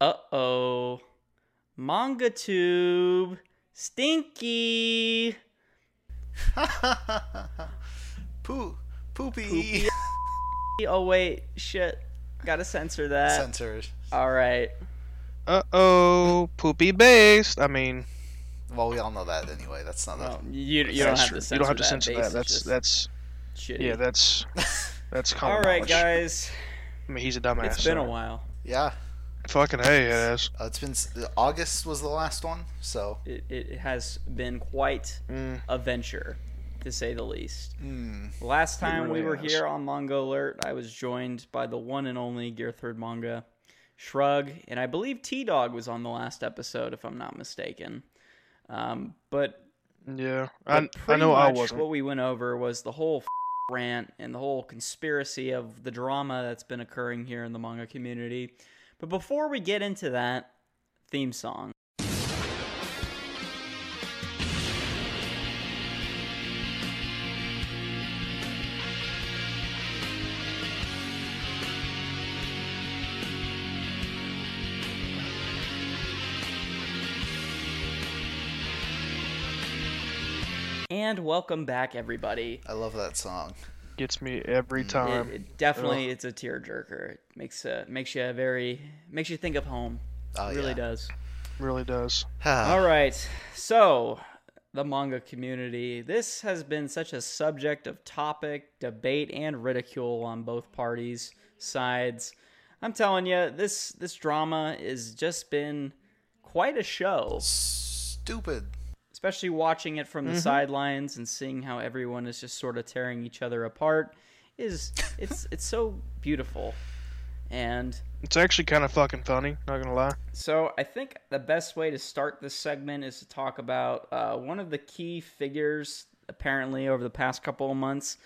Uh oh. Manga tube. Stinky. Poo, poopy. Oh, wait. Shit. Gotta censor that. Censored. All right. Uh oh, poopy based. I mean, Well, we all know that anyway. That's not Well, a. you, you don't have true. to censor you don't have to that. censor base, that. That's just that's shitty. yeah, that's that's common All right, knowledge. guys. I mean, he's a dumbass. It's been a while. Yeah, Fucking hey, it is. uh, it's been August was the last one, so It, it has been quite Mm, a venture, to say the least. hmm. Last time we were has. here on Manga Alert, I was joined by the one and only Gear Third Manga, Shrug, and I believe T Dog was on the last episode, if I'm not mistaken. Um, but yeah, I but I pretty know I wasn't. What we went over was the whole rant and the whole conspiracy of the drama that's been occurring here in the manga community. But before we get into that, theme song. And welcome back, everybody. I love that song. Gets me every time. it definitely, it's a tearjerker. It makes uh, makes you very makes you think of home. Oh, it really yeah. does. really does. All right, so the manga community. This has been such a subject of topic, debate, and ridicule on both parties' sides. I'm telling you, this this drama has just been quite a show. Stupid. Especially watching it from the sidelines and seeing how everyone is just sort of tearing each other apart is it's it's so beautiful. And It's actually kind of fucking funny. Not gonna lie. so i think the best way to start this segment is to talk about uh, one of the key figures apparently over the past couple of months.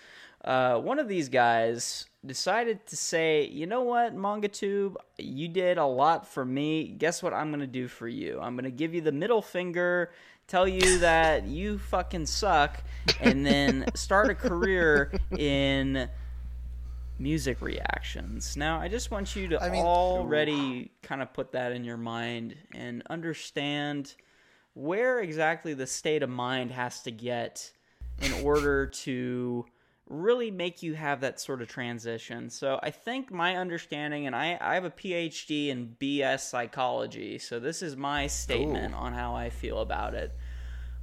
Uh, one of these guys decided to say you know what mangatube you did a lot for me. Guess what i'm gonna do for you? I'm gonna give you the middle finger tell you that you fucking suck and then start a career in music reactions. Now, I just want you to I mean- already kind of put that in your mind and understand where exactly the state of mind has to get in order to really make you have that sort of transition. So I think my understanding, and I, I have a PhD in BS psychology, so this is my statement on how I feel about it.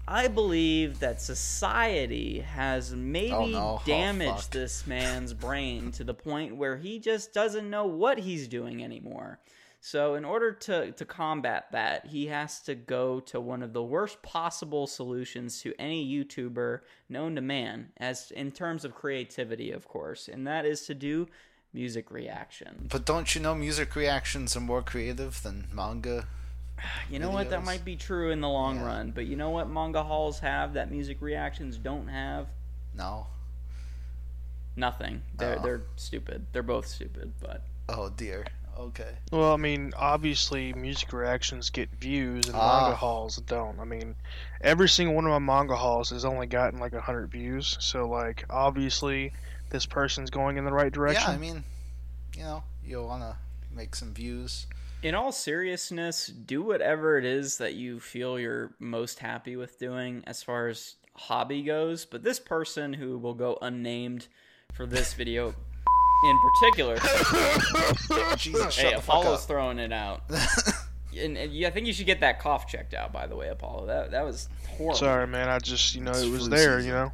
I believe that society has oh, maybe Oh, no. Oh, damaged fuck. this man's brain to the point where he just doesn't know what he's doing anymore. So, in order to, to combat that, he has to go to one of the worst possible solutions to any YouTuber known to man, as in terms of creativity, of course, and that is to do music reactions. But don't you know music reactions are more creative than manga? You know what? That might be true in the long Yeah. run, but you know what manga halls have that music reactions don't have? No. Nothing. They're Oh. they're stupid. They're both stupid, but Oh dear. Okay. Well, I mean, obviously, music reactions get views, and Ah. manga halls don't. I mean, every single one of my manga halls has only gotten like hundred views. So, like, obviously, this person's going in the right direction. Yeah, I mean, you know, you want to make some views. in all seriousness, do whatever it is that you feel you're most happy with doing as far as hobby goes. But this person who will go unnamed for this video in particular, Jesus, hey, shut the fuck Apollo's throwing it out. And, and yeah, I think you should get that cough checked out. By the way, Apollo, that that was horrible. Sorry, man. I just, you know, It's it was there. season. You know,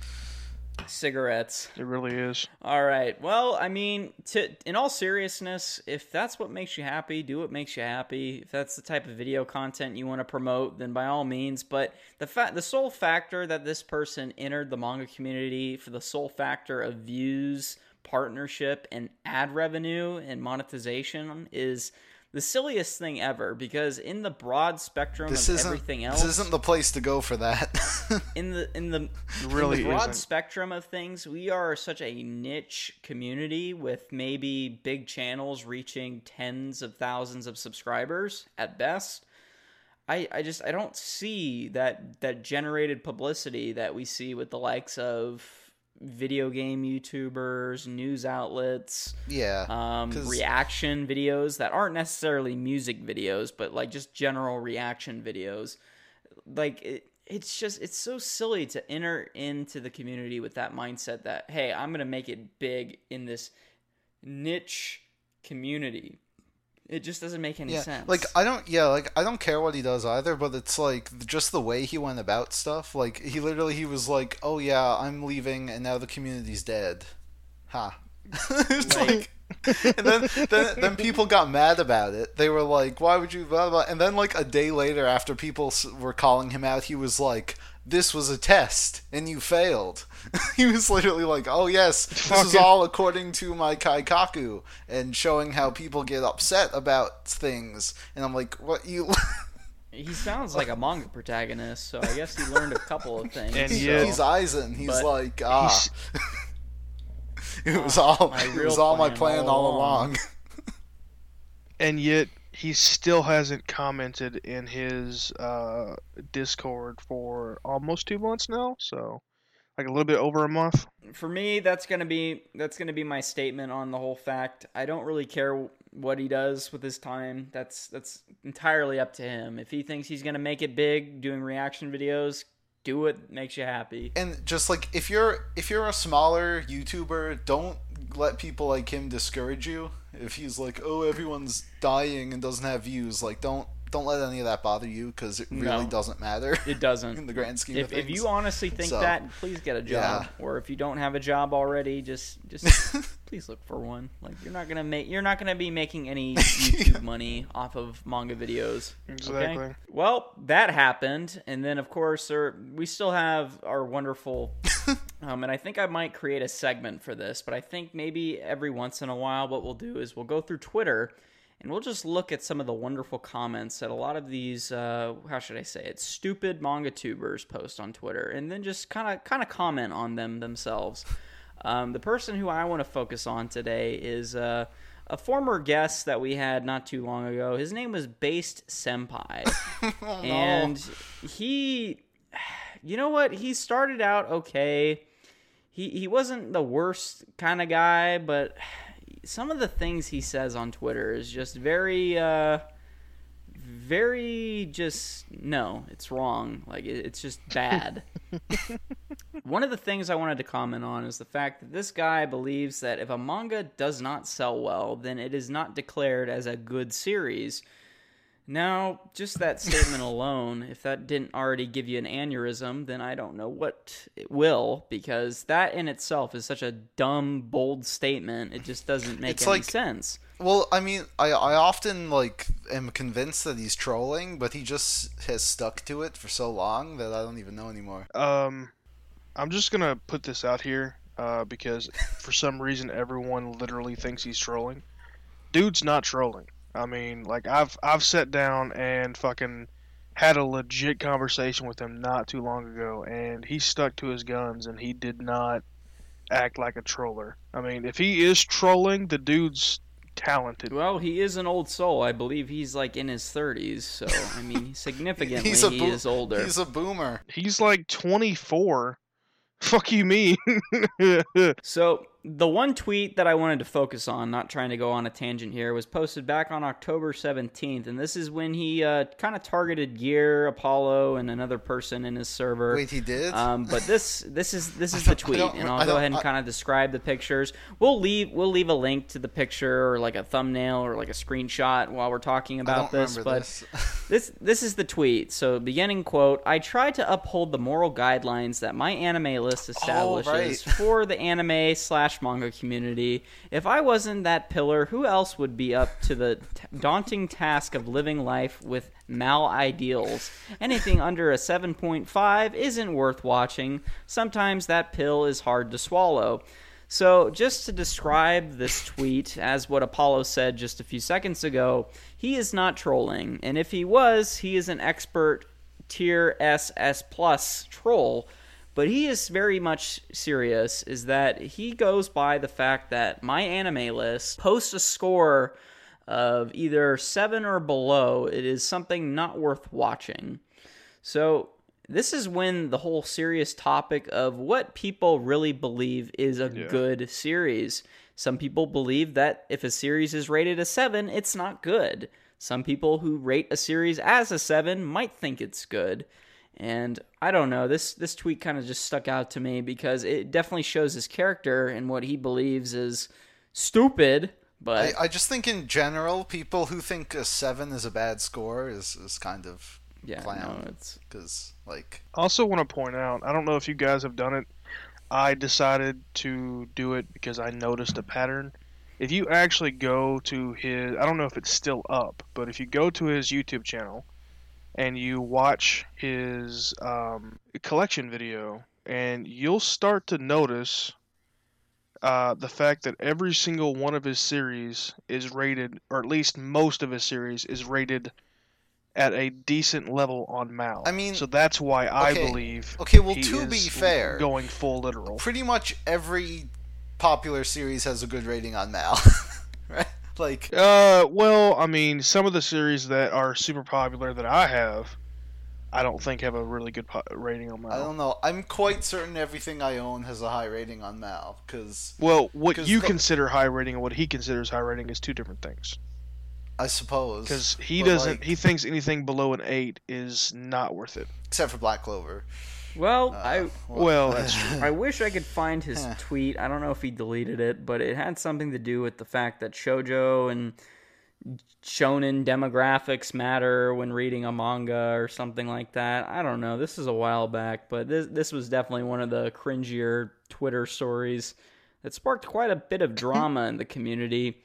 Cigarettes. it really is. All right. Well, I mean, to, in all seriousness, if that's what makes you happy, do what makes you happy. If that's the type of video content you want to promote, then by all means. But the fact, the sole factor that this person entered the manga community for the sole factor of views, partnership, and ad revenue and monetization is the silliest thing ever. Because in the broad spectrum This of isn't. everything else, This isn't the place to go for that. in the in the really in the broad isn't. spectrum of things, we are such a niche community with maybe big channels reaching tens of thousands of subscribers at best. I, I just I don't see that that generated publicity that we see with the likes of video game YouTubers, news outlets, Yeah. um, reaction videos that aren't necessarily music videos, but like just general reaction videos. Like it, it's just it's so silly to enter into the community with that mindset that hey, I'm gonna make it big in this niche community. It just doesn't make any yeah. sense. Like I don't yeah, like I don't care what he does either, but it's like just the way he went about stuff. Like he literally he was like, "Oh yeah, I'm leaving and now the community's dead." Ha. it's Like- like and then, then then people got mad about it. They were like, "Why would you?" Blah, blah. And then like a day later, after people were calling him out, he was like, "This was a test, and you failed." he was literally like, "Oh yes, this is all according to my keikaku," and showing how people get upset about things. And I'm like, "What you?" he sounds like a manga protagonist, so I guess he learned a couple of things. And so- he's Aizen. He's But like, ah. He's- it was all. my It was all my plan plan all all along. along. and yet he still hasn't commented in his uh, Discord for almost two months now. So, like a little bit over a month. for me that's gonna be that's gonna be my statement on the whole fact i don't really care what he does with his time that's that's entirely up to him if he thinks he's gonna make it big doing reaction videos do what makes you happy and just like if you're if you're a smaller YouTuber, don't let people like him discourage you. If he's like, oh, everyone's dying and doesn't have views, like don't don't let any of that bother you because it really No. doesn't matter it doesn't in the grand scheme if, of things. if you honestly think So, that please get a job yeah. or if you don't have a job already just just please look for one like you're not gonna make you're not gonna be making any youtube money off of manga videos Exactly. Okay. Well, that happened, and then of course, there, we still have our wonderful. Um, and I think I might create a segment for this, but I think maybe every once in a while, what we'll do is we'll go through Twitter, and we'll just look at some of the wonderful comments that a lot of these, uh, how should I say it, stupid manga tubers post on Twitter, and then just kind of kind of comment on them themselves. Um, the person who I want to focus on today is. Uh, a former guest that we had not too long ago. His name was Based Senpai. Oh, and he you know what? He started out okay. He he wasn't the worst kind of guy, but some of the things he says on Twitter is just very uh very just no, it's wrong. Like it, it's just bad. One of the things I wanted to comment on is the fact that this guy believes that if a manga does not sell well, then it is not declared as a good series. Now, just that statement alone, if that didn't already give you an aneurysm, then I don't know what it will, because that in itself is such a dumb, bold statement. It just doesn't make It's any like- sense. Well, I mean, I I often like am convinced that he's trolling, but he just has stuck to it for so long that I don't even know anymore. Um, I'm just gonna put this out here uh, because for some reason everyone literally thinks he's trolling. Dude's not trolling. I mean, like I've I've sat down and fucking had a legit conversation with him not too long ago, and he stuck to his guns and he did not act like a troller. I mean, if he is trolling, the dude's talented. Well, he is an old soul. I believe he's like in his 30s, so I mean, significantly He's he bo- is older. He's a boomer. He's like 24. Fuck you, me. So, the one tweet that I wanted to focus on, not trying to go on a tangent here, was posted back on October 17th. And this is when he uh, kind of targeted Gear, Apollo, and another person in his server. Wait, he did? Um, but this this is this is the tweet, and I'll go ahead and kind of describe the pictures. We'll leave we'll leave a link to the picture or like a thumbnail or like a screenshot while we're talking about this. But this. this this is the tweet. So beginning quote: I try to uphold the moral guidelines that my anime list establishes right. for the anime slash manga community. If I wasn't that pillar, who else would be up to the t- daunting task of living life with mal ideals? Anything under a 7.5 isn't worth watching. Sometimes that pill is hard to swallow. So, just to describe this tweet as what Apollo said just a few seconds ago, he is not trolling. And if he was, he is an expert tier SS plus troll. But he is very much serious, is that he goes by the fact that my anime list posts a score of either 7 or below. It is something not worth watching. So this is when the whole serious topic of what people really believe is a Yeah. good series. Some people believe that if a series is rated a 7, it's not good. Some people who rate a series as a 7 might think it's good. And I don't know, this this tweet kind of just stuck out to me because it definitely shows his character and what he believes is stupid, but I, I just think in general, people who think a seven is a bad score is, is kind of yeah, clown. no, it's because like I also want to point out, I don't know if you guys have done it. I decided to do it because I noticed a pattern. If you actually go to his, I don't know if it's still up, but if you go to his YouTube channel and you watch his um, collection video, and you'll start to notice uh, the fact that every single one of his series is rated, or at least most of his series is rated at a decent level on Mal. I mean, so that's why I okay, believe. okay, well, to be fair- going full literal. pretty much every popular series has a good rating on Mal, right? Like Uh, well, I mean, some of the series that are super popular that I have, I don't think have a really good po- rating on Mal. I don't know. I'm quite certain everything I own has a high rating on Mal because Well, what 'Cause you the- consider high rating and what he considers high rating is two different things. I suppose Because he doesn't, like- he thinks anything below an eight is not worth it. except for Black Clover. Well, Uh, I Well, that's true. I wish I could find his tweet. I don't know if he deleted it, but it had something to do with the fact that shojo and shonen demographics matter when reading a manga or something like that. I don't know. This is a while back, but this this was definitely one of the cringier Twitter stories that sparked quite a bit of drama in the community.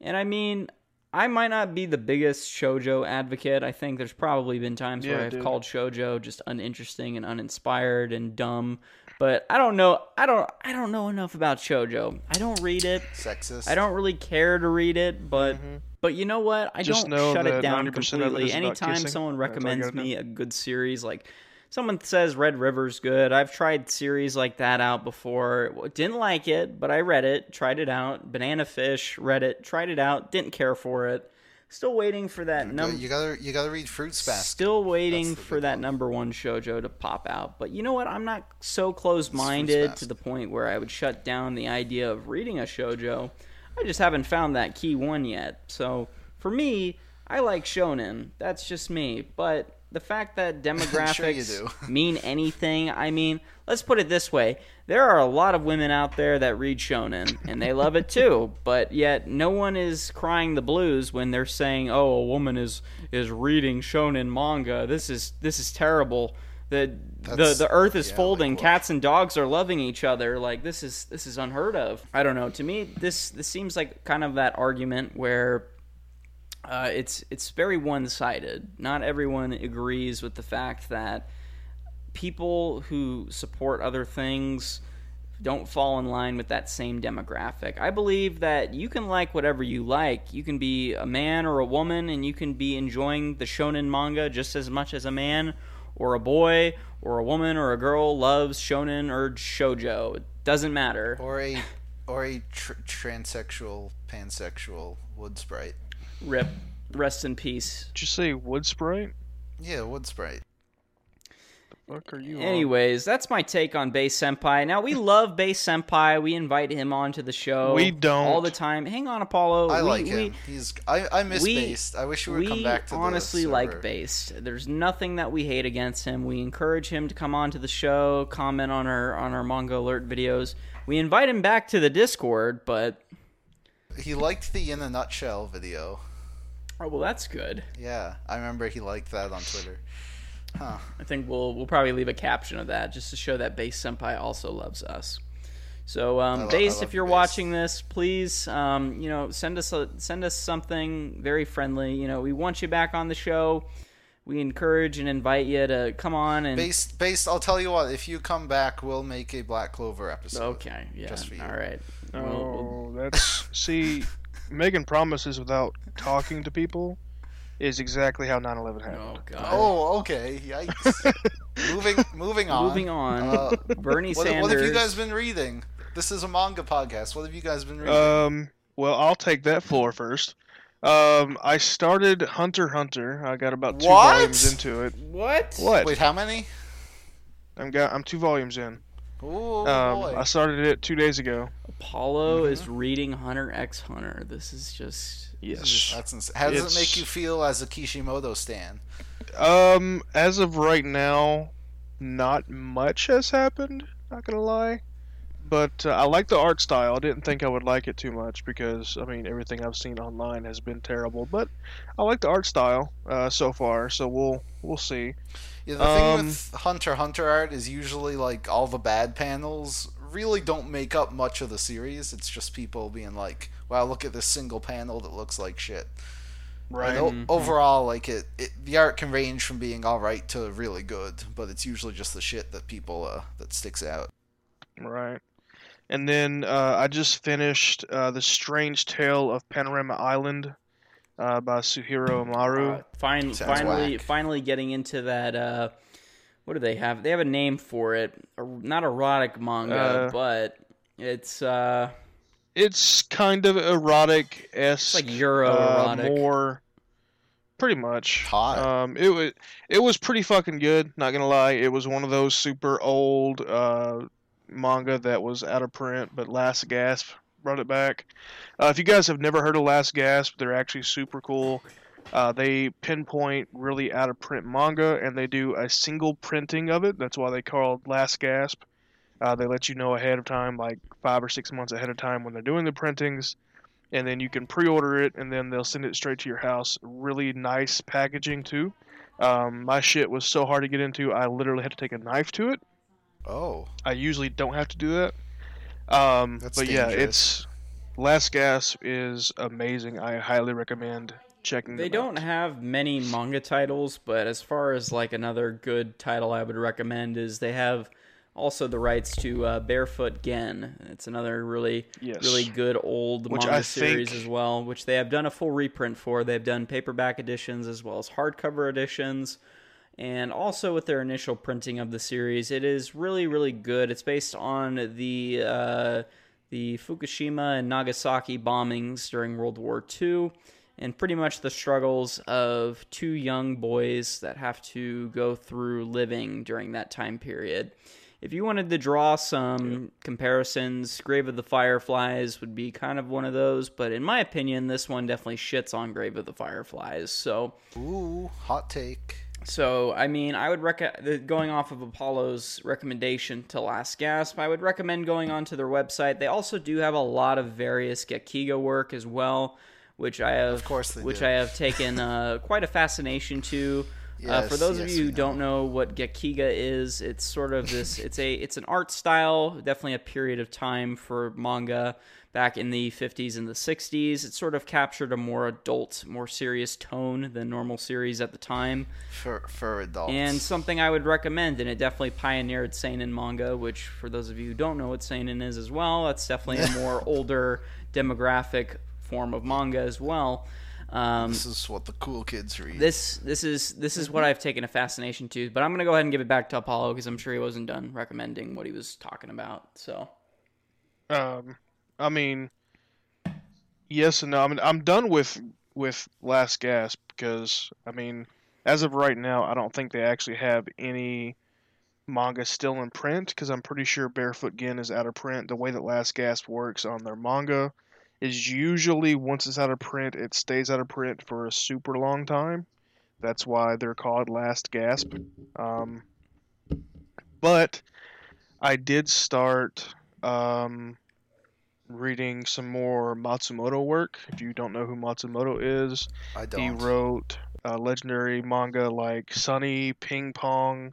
And I mean, I might not be the biggest shojo advocate. I think there's probably been times where I've dude. called shojo just uninteresting and uninspired and dumb. But I don't know. I don't. I don't know enough about shojo. I don't read it. Sexist. I don't really care to read it, but but you know what? I Mm-hmm. Just don't know shut it down 90% of it completely. is about Anytime someone That's all you recommends gotta know. me a good series, like someone says Red River's good, I've tried series like that out before. Didn't like it, but I read it, tried it out. Banana Fish, read it, tried it out, didn't care for it. Still waiting for that number. you gotta you gotta read Fruits Basket. Still waiting for that one. number one shojo to pop out. But you know what? I'm not so closed minded to the point where I would shut down the idea of reading a shojo. I just haven't found that key one yet. So for me, I like shonen. That's just me. But the fact that demographics do. mean anything, I mean, let's put it this way. There are a lot of women out there that read shonen and they love it too, but yet no one is crying the blues when they're saying, "Oh, a woman is is reading shonen manga. This is this is terrible." The the the earth is yeah, folding. like? Cats and dogs are loving each other. Like this is this is unheard of. I don't know. To me, this this seems like kind of that argument where uh, it's it's very one sided. Not everyone agrees with the fact that people who support other things don't fall in line with that same demographic. I believe that you can like whatever you like. You can be a man or a woman and you can be enjoying the shonen manga just as much as a man or a boy or a woman or a girl loves shonen or shojo. It doesn't matter. or a or a tr- transsexual pansexual wood sprite. Rip. Rest in peace. Did you say wood sprite? Yeah, wood sprite. Fuck are you? on? Anyways, that's my take on Base Senpai. Now we love Base Senpai. We invite him onto the show. We don't. all the time. Hang on, Apollo. I we, like we, him. He's I I miss we- Based. I wish he would we come back to the honestly server. like Based. There's nothing that we hate against him. We encourage him to come onto the show, comment on our on our manga alert videos. We invite him back to the Discord, but He liked the in a nutshell video. Oh well, that's good. Yeah, I remember he liked that on Twitter. Huh. I think we'll we'll probably leave a caption of that just to show that Base Senpai also loves us. So, um, I lo- Base, if you're Base. watching this, please, um, you know, send us a, send us something very friendly. You know, we want you back on the show. We encourage and invite you to come on and. Base. based. I'll tell you what. If you come back, we'll make a Black Clover episode. Okay, yeah, Just for you. all right. Oh, We'll- we'll- that's see, making promises without talking to people is exactly how 9/11 happened. oh God. Oh, okay. Yikes. moving, moving on. Moving on. Uh, Bernie what, Sanders. what have you guys been reading? This is a manga podcast. What have you guys been reading? Um, well, I'll take that floor first. Um, I started Hunter Hunter. I got about two What? volumes into it. What? What? Wait, how many? I'm got I'm two volumes in. Oh Um, boy. I started it two days ago. Apollo Mm-hmm. is reading Hunter x Hunter. This is just this Yes. is That's ins- How does it make you feel as a Kishimoto stan? Um, as of right now, not much has happened. Not gonna lie, but uh, I like the art style. I didn't think I would like it too much because I mean everything I've seen online has been terrible. But I like the art style uh, so far. So we'll we'll see. Yeah, the thing Um, with Hunter Hunter art is usually like all the bad panels really don't make up much of the series. It's just people being like, "Wow, look at this single panel that looks like shit." Right. O- overall, like it, it, the art can range from being all right to really good, but it's usually just the shit that people uh, that sticks out. Right. And then uh, I just finished uh, the Strange Tale of Panorama Island uh, by Suehiro Maruo. uh, fin- finally whack. finally getting into that. Uh, what do they have? They have a name for it. Not erotic manga, Uh, but it's uh, It's kind of erotic esque. like Euro uh, erotic. more pretty much Hot. um it was it was pretty fucking good not gonna lie it was one of those super old uh manga that was out of print but last gasp brought it back. Uh, if you guys have never heard of last gasp they're actually super cool. Uh, they pinpoint really out of print manga and they do a single printing of it. That's why they call it last gasp. Uh, they let you know ahead of time like five or six months ahead of time when they're doing the printings and then you can pre-order it and then they'll send it straight to your house. Really nice packaging too. Um, my shit was so hard to get into i literally had to take a knife to it Oh, i usually don't have to do that um, That's but yeah it's last gasp is amazing i highly recommend checking They them don't out. have many manga titles, but as far as like another good title I would recommend is they have also the rights to uh, Barefoot Gen. It's another really Yes. really good old Which manga I series think- as well, which they have done a full reprint for. They've done paperback editions as well as hardcover editions. And also with their initial printing of the series, it is really, really good. It's based on the uh, the Fukushima and Nagasaki bombings during World War II, and pretty much the struggles of two young boys that have to go through living during that time period. If you wanted to draw some comparisons, Grave of the Fireflies would be kind of one of those, but in my opinion, this one definitely shits on Grave of the Fireflies. So, ooh, hot take. So I mean, I would recommend going off of Apollo's recommendation to Last Gasp. I would recommend going onto their website. They also do have a lot of various Gekiga work as well, which I have, Of course which do. I have taken uh, quite a fascination to. uh, for Yes, those of you who we don't know what Gekiga is, it's sort of this. it's a it's an art style, definitely a period of time for manga back in the 50s and the 60s. It sort of captured a more adult, more serious tone than normal series at the time For for adults. and something I would recommend. And it definitely pioneered seinen manga, which for those of you who don't know what seinen is as well, that's definitely a more older demographic form of manga as well. Um, this is what the cool kids read. this this is this is what I've taken a fascination to. But I'm gonna go ahead and give it back to Apollo because I'm sure he wasn't done recommending what he was talking about. So Um, I mean, yes and no. I mean, I'm done with with Last Gasp because I mean, as of right now, I don't think they actually have any manga still in print because I'm pretty sure Barefoot Gen is out of print. The way that Last Gasp works on their manga is usually once it's out of print, it stays out of print for a super long time. That's why they're called Last Gasp. Um, but I did start um, reading some more Matsumoto work. If you don't know who Matsumoto is, I he don't. he wrote uh, legendary manga like Sunny, Ping Pong,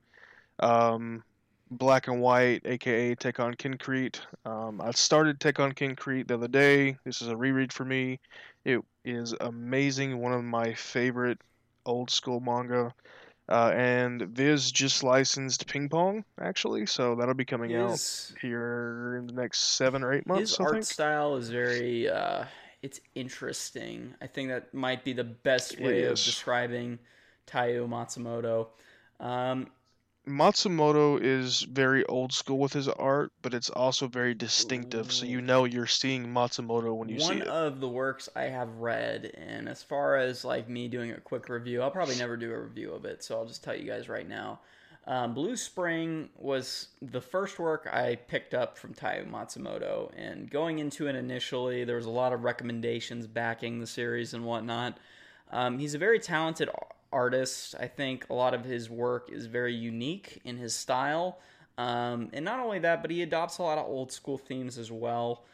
um, Black and White, aka Tekkonkinkreet. Um, I started Tekkonkinkreet the other day. This is a reread for me. It is amazing. One of my favorite old school manga. Uh, and Viz just licensed Ping Pong actually, so that'll be coming out here in the next seven or eight months. his I art think. style is very uh, it's interesting. I think that might be the best way of describing Taiyo Matsumoto. Um, Matsumoto is very old school with his art, but it's also very distinctive. So you know you're seeing Matsumoto when you one see it. One of the works I have read, and as far as like me doing a quick review, I'll probably never do a review of it, so I'll just tell you guys right now. Um, Blue Spring was the first work I picked up from Taiyo Matsumoto, and going into it initially, there was a lot of recommendations backing the series and whatnot. Um, he's a very talented artist. I think a lot of his work is very unique in his style. Um, and not only that, but he adopts a lot of old school themes as well.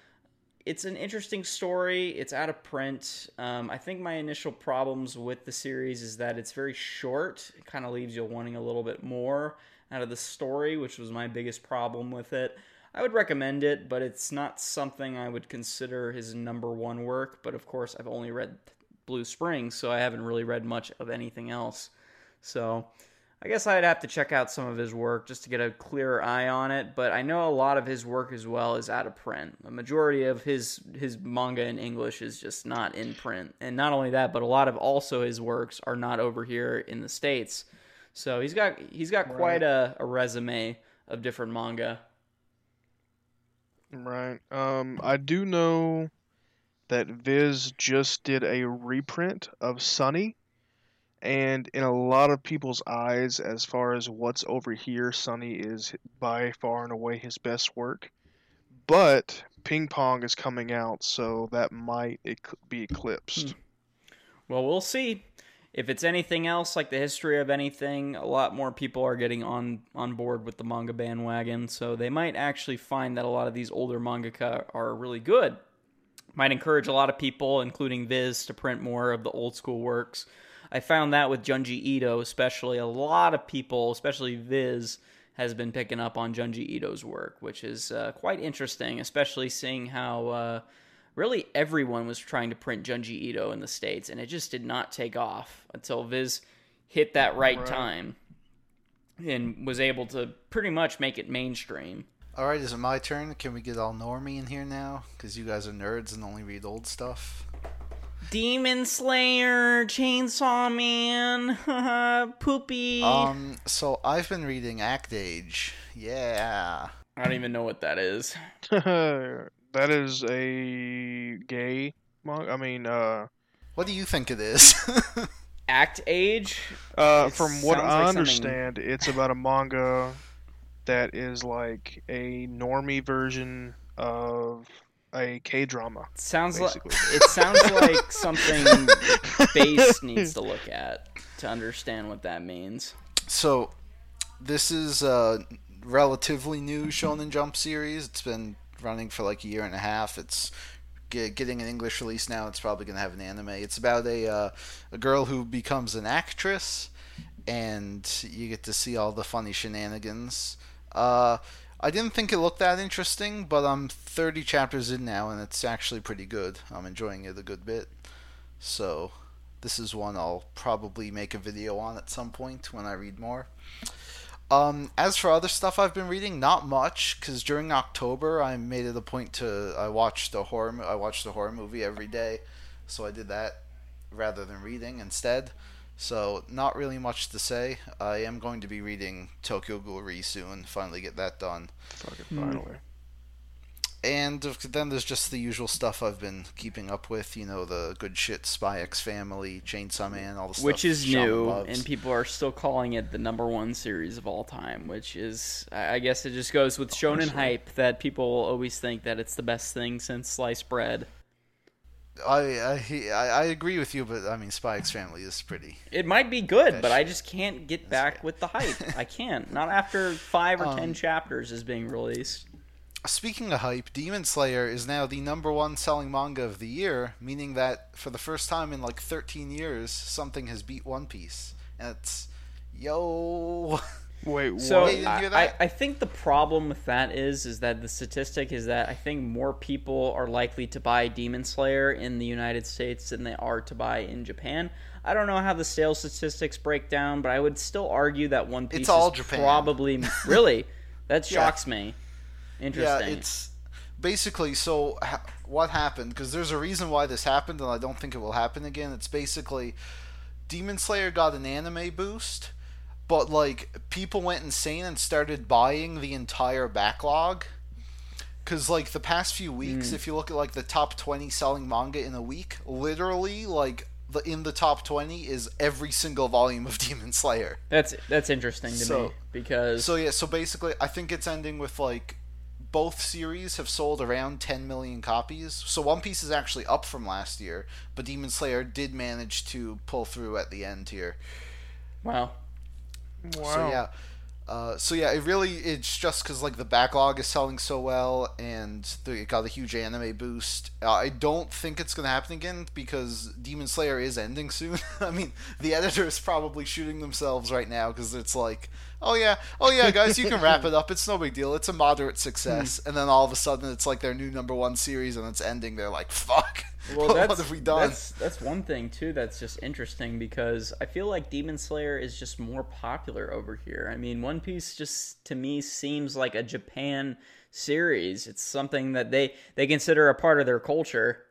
It's an interesting story. It's out of print. Um, I think my initial problems with the series is that it's very short. It kind of leaves you wanting a little bit more out of the story, which was my biggest problem with it. I would recommend it, but it's not something I would consider his number one work. But of course, I've only read Blue Springs, so I haven't really read much of anything else. So I guess I'd have to check out some of his work just to get a clearer eye on it, but I know a lot of his work as well is out of print. The majority of his his manga in English is just not in print. And not only that, but a lot of also his works are not over here in the states. So he's got he's got right. quite a, a resume of different manga. Right. Um I do know that Viz just did a reprint of Sunny and in a lot of people's eyes, as far as what's over here, Sunny is by far and away his best work. But Ping Pong is coming out, so that might be eclipsed. Hmm. Well, we'll see. If it's anything else like the history of anything, a lot more people are getting on on board with the manga bandwagon, so they might actually find that a lot of these older mangaka are really good. Might encourage a lot of people, including Viz, to print more of the old school works I found that with Junji Ito, especially a lot of people, especially Viz, has been picking up on Junji Ito's work, which is uh, quite interesting, especially seeing how uh, really everyone was trying to print Junji Ito in the States, and it just did not take off until Viz hit that right, right. time and was able to pretty much make it mainstream. All right, is it my turn? Can we get all normie in here now? Because you guys are nerds and only read old stuff. Demon Slayer, Chainsaw Man, Poopy. Um, so I've been reading Act Age. Yeah. I don't even know what that is. that is a gay manga. I mean, uh. What do you think it is? Act Age? Uh, from what I like understand, something... it's about a manga that is like a normie version of a K drama. Sounds like it sounds like something base needs to look at to understand what that means. So, this is a relatively new Shonen Jump series. It's been running for like a year and a half. It's getting an English release now. It's probably going to have an anime. It's about a uh, a girl who becomes an actress, and you get to see all the funny shenanigans. Uh, I didn't think it looked that interesting, but I'm 30 chapters in now, and it's actually pretty good. I'm enjoying it a good bit. So, this is one I'll probably make a video on at some point when I read more. Um, as for other stuff I've been reading, not much, because during October I made it a point to I watched a horror I watched a horror movie every day, so I did that rather than reading instead. So, not really much to say. I am going to be reading Tokyo Ghoul soon, finally get that done. Fucking finally. Mm. And then there's just the usual stuff I've been keeping up with, you know, the good shit Spy X Family, Chainsaw Man, all the stuff. Which is new, loves. and people are still calling it the number one series of all time, which is, I guess it just goes with shonen hype that people always think that it's the best thing since sliced bread. I, I I agree with you, but I mean, Spy X Family is pretty. It might be good, but I just can't get back with the hype. I can't. Not after five or um, ten chapters is being released. Speaking of hype, Demon Slayer is now the number one selling manga of the year, meaning that for the first time in like 13 years, something has beat One Piece, and it's yo. Wait, so I, I, think the problem with that is is that the statistic is that I think more people are likely to buy Demon Slayer in the United States than they are to buy in Japan. I don't know how the sales statistics break down, but I would still argue that One Piece it's all is Japan. probably really that shocks yeah. me. Interesting. Yeah, it's basically so. Ha- what happened? Because there's a reason why this happened, and I don't think it will happen again. It's basically Demon Slayer got an anime boost but like people went insane and started buying the entire backlog because like the past few weeks mm. if you look at like the top 20 selling manga in a week literally like the in the top 20 is every single volume of Demon Slayer. That's that's interesting to So- me because So yeah, so basically I think it's ending with like both series have sold around 10 million copies. So One Piece is actually up from last year, but Demon Slayer did manage to pull through at the end here. wow. Wow. So yeah, uh, so yeah, it really it's just because like the backlog is selling so well and the, it got a huge anime boost. Uh, I don't think it's gonna happen again because Demon Slayer is ending soon. I mean, the editor is probably shooting themselves right now because it's like, oh yeah, oh yeah, guys, you can wrap it up. It's no big deal. It's a moderate success, and then all of a sudden it's like their new number one series and it's ending. They're like, fuck. Well, what that's, have we done? That's that's one thing too. That's just interesting because I feel like Demon Slayer is just more popular over here. I mean, One Piece just to me seems like a Japan series. It's something that they they consider a part of their culture.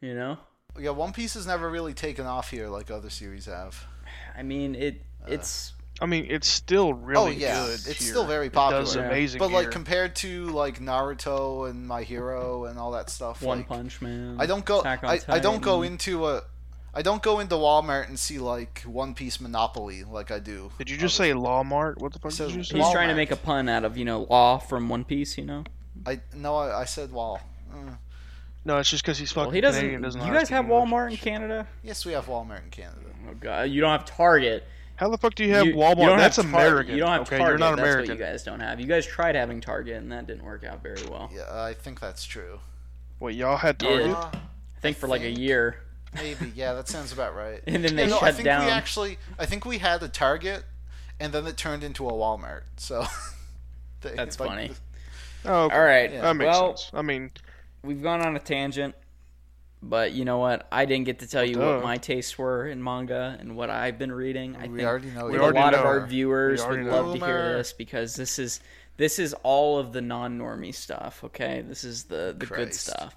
You know, Yeah, One Piece has never really taken off here like other series have. I mean it. Uh. It's I mean, it's still really oh yeah, good. it's here. still very popular. It popular. does Yeah. amazing. But like here. compared to like Naruto and My Hero and all that stuff, One like, Punch Man. I don't go. Attack on I, I don't go into a. I don't go into Walmart and see like One Piece Monopoly like I do. did you just say Lawmart? What the fuck So- did you say? He's trying to make a pun out of you know Law from One Piece. You know. I no, I, I said Wall. Uh, No, it's just because he's fucking Well, he doesn't. Canadian. Doesn't you guys have English. Walmart in Canada? yes, we have Walmart in Canada. Oh god, you don't have Target. How the fuck do you have You- Walmart? you That's have Target. American. You don't have okay, Target. you're not That's American. what you guys don't have. You guys tried having Target, and that didn't work out very well. Yeah, I think that's true. Wait, y'all had Yeah. Target? Uh, I think for like a year, maybe. Yeah, that sounds about right. and then they Yeah, no, I think down. we actually. I think we had a Target, and then it turned into a Walmart. So. they- That's like, funny. Oh, okay. All right. That makes well, sense. I mean, we've gone on a tangent, but you know what? I didn't get to tell you Duh. what my tastes were in manga and what I've been reading. I We think already know. We think you. a already lot of our viewers would love know. to hear this because this is this is all of the non-normie stuff. Okay, this is the the good stuff.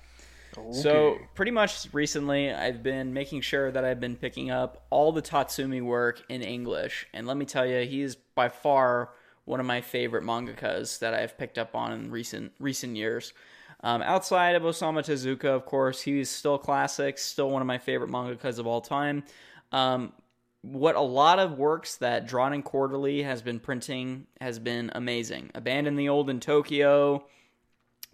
okay. So pretty much recently, I've been making sure that I've been picking up all the Tatsumi work in English, and let me tell you, he is by far one of my favorite mangakas that I've picked up on in recent recent years. Um, outside of Osamu Tezuka, of course, he's still classic, still one of my favorite mangakas of all time. Um, what a lot of works that Drawn and Quarterly has been printing has been amazing. Abandon the Old in Tokyo,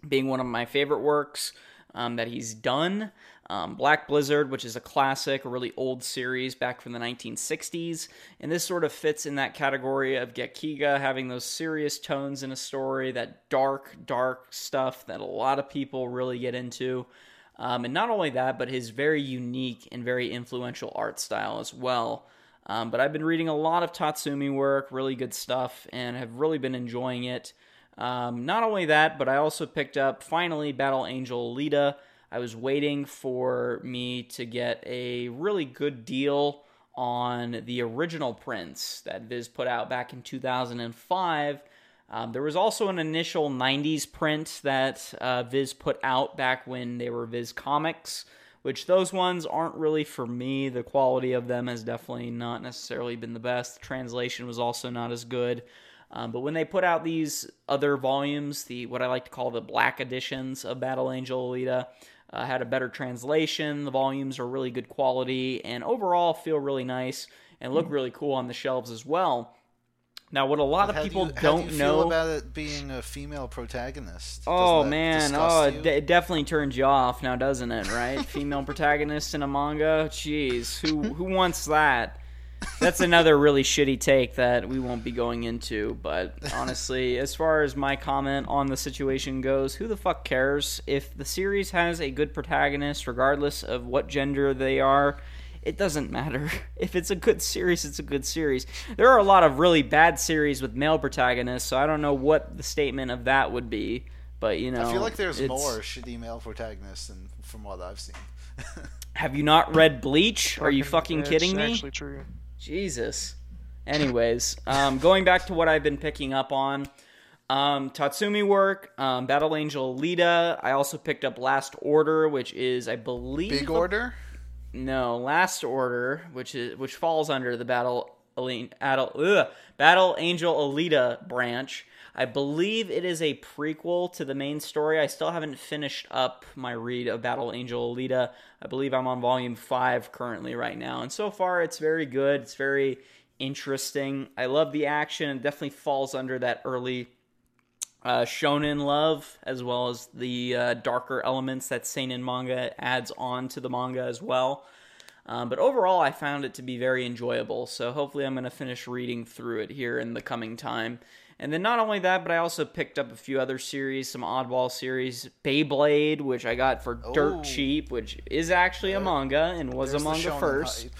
being one of my favorite works um, that he's done. Um, Black Blizzard, which is a classic, a really old series back from the 1960s. And this sort of fits in that category of Gekiga having those serious tones in a story, that dark, dark stuff that a lot of people really get into. Um, and not only that, but his very unique and very influential art style as well. Um, but I've been reading a lot of Tatsumi work, really good stuff, and have really been enjoying it. Um, not only that, but I also picked up finally Battle Angel Alita. I was waiting for me to get a really good deal on the original prints that Viz put out back in 2005. Um, there was also an initial 90s print that uh, Viz put out back when they were Viz Comics, which those ones aren't really for me. The quality of them has definitely not necessarily been the best. The translation was also not as good. Um, but when they put out these other volumes, the what I like to call the black editions of Battle Angel Alita, uh, had a better translation. The volumes are really good quality and overall feel really nice and look really cool on the shelves as well. Now, what a lot of How people you- don't do know about it being a female protagonist. Oh man, oh, it, it definitely turns you off now, doesn't it? Right? Female protagonist in a manga. Jeez, who who wants that? That's another really shitty take that we won't be going into. But honestly, as far as my comment on the situation goes, who the fuck cares if the series has a good protagonist, regardless of what gender they are? It doesn't matter. If it's a good series, it's a good series. There are a lot of really bad series with male protagonists, so I don't know what the statement of that would be. But you know, I feel like there's it's- more shitty male protagonists than from what I've seen. Have you not read Bleach? Are you fucking kidding me? Actually true. Jesus. Anyways, um, going back to what I've been picking up on, um, Tatsumi work, um, Battle Angel Alita. I also picked up Last Order, which is, I believe, Big a- order. No, Last Order, which is which falls under the Battle ugh, Battle Angel Alita branch. I believe it is a prequel to the main story. I still haven't finished up my read of Battle Angel Alita. I believe I'm on volume 5 currently right now. And so far, it's very good. It's very interesting. I love the action. It definitely falls under that early uh, shonen love, as well as the uh, darker elements that seinen manga adds on to the manga as well. Um, but overall, I found it to be very enjoyable. So hopefully, I'm going to finish reading through it here in the coming time. And then not only that, but I also picked up a few other series, some oddball series, Beyblade, which I got for Oh. dirt cheap, which is actually a manga and was a There's the manga first. hype.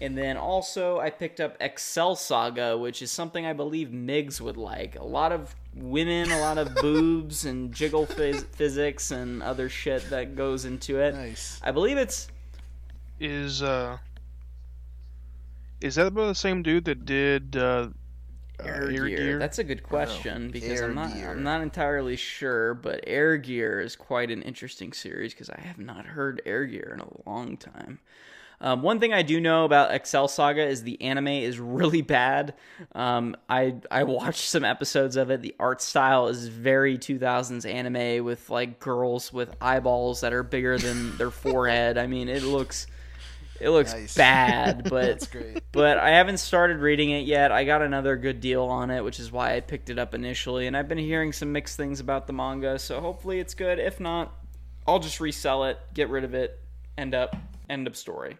And then also I picked up Excel Saga, which is something I believe Migs would like. A lot of women, a lot of boobs and jiggle phys- physics and other shit that goes into it. Nice. I believe it's Is uh, is that about the same dude that did uh, Air, Air Gear. Gear? That's a good question because Air I'm not Gear. I'm not entirely sure, but Air Gear is quite an interesting series because I have not heard Air Gear in a long time. Um, one thing I do know about Excel Saga is the anime is really bad. Um, I I watched some episodes of it. The art style is very 2000s anime with like girls with eyeballs that are bigger than their forehead. I mean, it looks it looks Nice. bad, but but I haven't started reading it yet. I got another good deal on it, which is why I picked it up initially. And I've been hearing some mixed things about the manga, so hopefully it's good. If not, I'll just resell it, get rid of it, end up, end of story.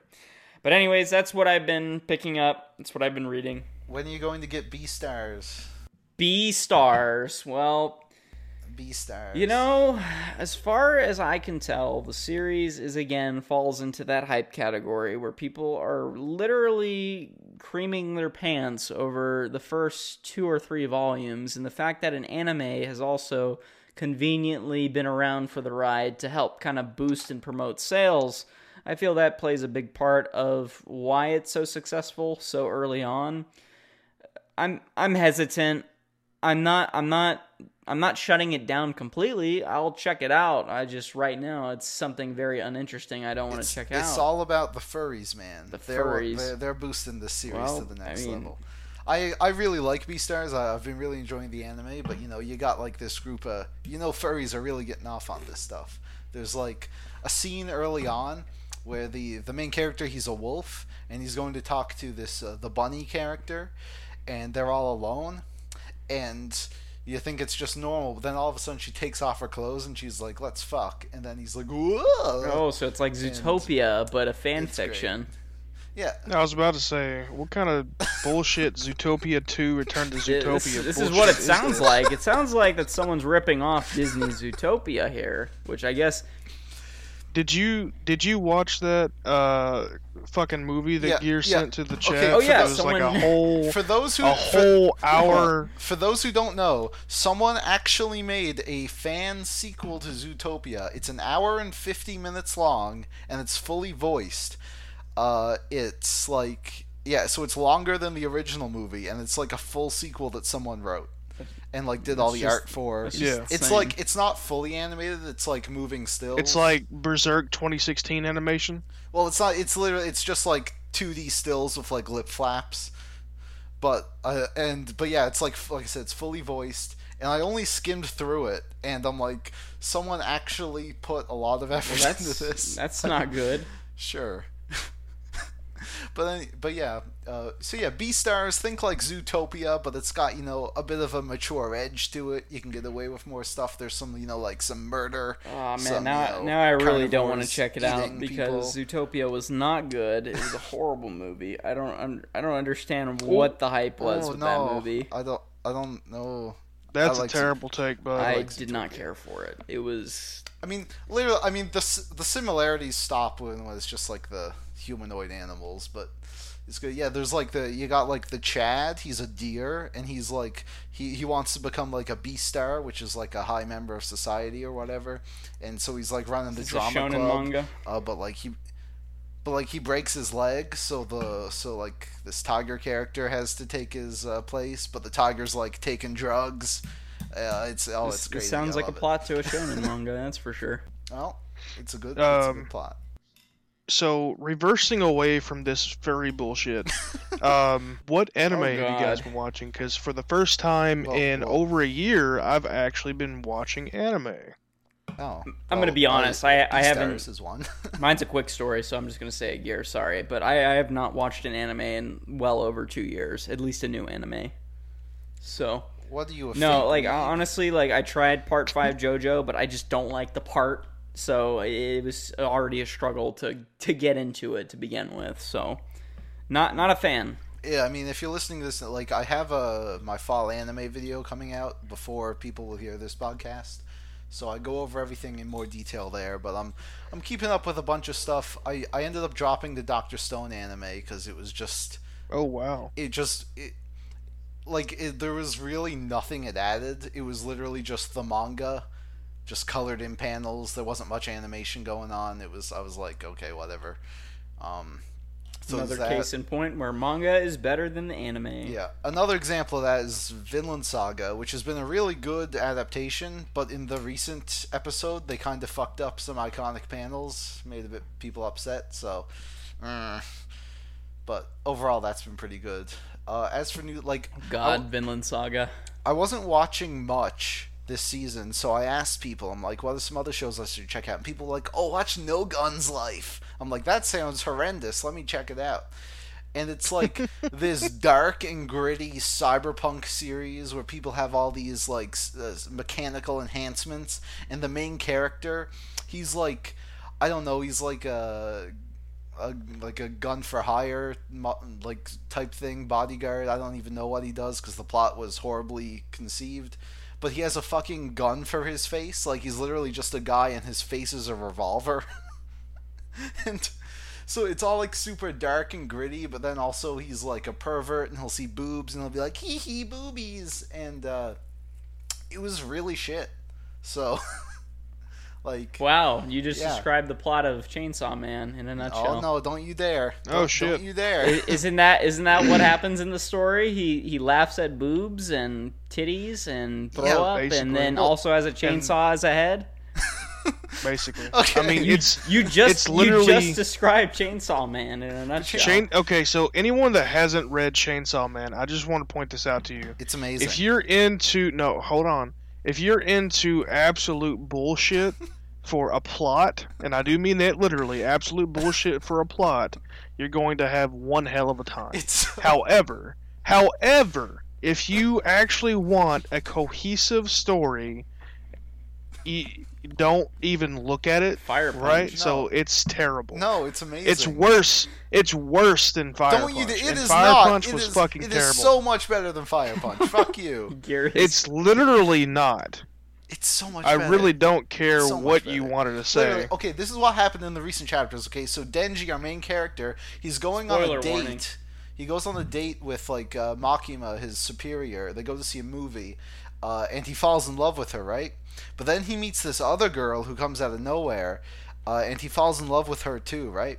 But anyways, that's what I've been picking up. That's what I've been reading. When are you going to get Beastars? B stars. Well, Beastars. You know, as far as I can tell, the series is again falls into that hype category where people are literally creaming their pants over the first two or three volumes, and the fact that an anime has also conveniently been around for the ride to help kind of boost and promote sales. I feel that plays a big part of why it's so successful so early on. I'm I'm hesitant. I'm not I'm not I'm not shutting it down completely. I'll check it out. I just right now it's something very uninteresting I don't want to check it's out. It's all about the furries, man. The they're, furries. They're, they're boosting this series Well, to the I next mean- level. I, I really like Beastars. I, I've been really enjoying the anime, but you know, you got like this group of you know furries are really getting off on this stuff. There's like a scene early on where the the main character he's a wolf and he's going to talk to this uh, the bunny character, and they're all alone, and you think it's just normal, but then all of a sudden she takes off her clothes and she's like, "Let's fuck," and then he's like, "Whoa!" oh, so it's like Zootopia but a fan It's great. fiction. Yeah, I was about to say, what kind of bullshit Zootopia 2 Return to Zootopia? This, this is what it sounds like. It sounds like that someone's ripping off Disney's Zootopia here, which I guess Did you did you watch that uh fucking movie that Yeah, Gear yeah. sent to the Okay, chat? Oh, yeah, it was like a whole for those who a whole on. hour. For those who don't know, someone actually made a fan sequel to Zootopia. It's an hour and fifty minutes long, and it's fully voiced. Uh, it's like yeah, so it's longer than the original movie, and it's like a full sequel that someone wrote and like did all It's the just- art for. it's just it's like it's not fully animated. It's like moving still. It's like Berserk 2016 animation. Well, it's not. It's literally. It's just like 2D stills with like lip flaps. But uh, and but yeah, it's like like I said, it's fully voiced. And I only skimmed through it, and I'm like, someone actually put a lot of effort well, into this. that's not good. sure. But then, but yeah, uh, so yeah, Beastars think like Zootopia, but it's got you know a bit of a mature edge to it. You can get away with more stuff. There's some you know like some murder. Oh man, some, now you know, now I really don't want to check it out because people. Zootopia was not good. It was a horrible movie. I don't un- I don't understand what the hype was oh, with no, that movie. I don't. I don't know. That's I a like terrible take, but I like did not care for it. It was I mean, literally. I mean, the the similarities stop when it's just like the humanoid animals, but it's good. Yeah, there's like the you got like the Chad. He's a deer, and he's like he he wants to become like a Beastar, which is like a high member of society or whatever. And so he's like running the it's drama club. manga. Uh, but like he, but like he breaks his leg, so the so like this tiger character has to take his uh, place, but the tiger's like taking drugs. Uh, it's oh, This, it's this great. sounds like a it. plot to a shonen manga. That's for sure. Well, it's a good, it's a Um, good plot. So reversing away from this furry bullshit, um, what anime have you guys been watching? Because for the first time Well, in well- over a year, I've actually been watching anime. Oh, I'm gonna be honest, I- I haven't- Beastars is one. Mine's a quick story, so I'm just gonna say a gear. Sorry, but I, I have not watched an anime in well over two years, at least a new anime. So what do you? No, like weeb? honestly, like I tried part five JoJo, but I just don't like the part. So it was already a struggle to to get into it to begin with. So not not a fan. Yeah, I mean, if you're listening to this, like, I have a my fall anime video coming out before people will hear this podcast, so I go over everything in more detail there. But I'm I'm keeping up with a bunch of stuff. I I ended up dropping the Doctor Stone anime because it was just Oh wow! it just it like it, there was really nothing it added. It was literally just the manga, just colored in panels. There wasn't much animation going on. It was I was like, okay, whatever. Um, so Another that. case in point where manga is better than the anime. Yeah, another example of that is Vinland Saga, which has been a really good adaptation, but in the recent episode, they kind of fucked up some iconic panels, made a bit people upset. So, uh, but overall, that's been pretty good. Uh, as for new, like, God, Vinland Saga. I wasn't watching much this season, so I asked people, I'm like, what are some other shows I should check out? And people were like, oh, watch No Guns Life. I'm like, that sounds horrendous. Let me check it out. And it's like this dark and gritty cyberpunk series where people have all these like uh, mechanical enhancements, and the main character, he's like, I don't know, he's like a a, like a gun for hire like type thing bodyguard i don't even know what he does because the plot was horribly conceived but he has a fucking gun for his face. Like he's literally just a guy and his face is a revolver. And so it's all like super dark and gritty but then also he's like a pervert and he'll see boobs and he'll be like hee hee boobies. And uh it was really shit. So like Wow, you just Yeah. described the plot of Chainsaw Man in a nutshell. oh no don't you dare Oh, Don't- shit. don't you dare! isn't that isn't that what happens in the story? He he laughs at boobs and titties and throw Yeah, up, basically. and then Well, also has a chainsaw as a head. Basically, Okay. I mean You- it's You just It's literally- you just described Chainsaw Man in a nutshell. Chain. Okay, so anyone that hasn't read Chainsaw Man, I just want to point this out to you. It's amazing. If you're into no, hold on. If you're into absolute bullshit for a plot, and I do mean that literally, absolute bullshit for a plot, you're going to have one hell of a time. it's However, however, if you actually want a cohesive story, you don't even look at it. Fire Punch. Right? No. So it's terrible. no, it's amazing. It's worse. It's worse than Fire Don't you? Punch. It and is Fire not. Punch It was is- fucking it is terrible. so much better than Fire Punch. Fuck you. Gear is- It's literally not. It's so much. I better. really don't care So what you wanted to Literally, say. okay, this is what happened in the recent chapters. Okay, so Denji, our main character, he's going on a date. warning. He goes on a date with like uh, Makima, his superior. They go to see a movie, uh, and he falls in love with her, right? But then he meets this other girl who comes out of nowhere, uh, and he falls in love with her too, right?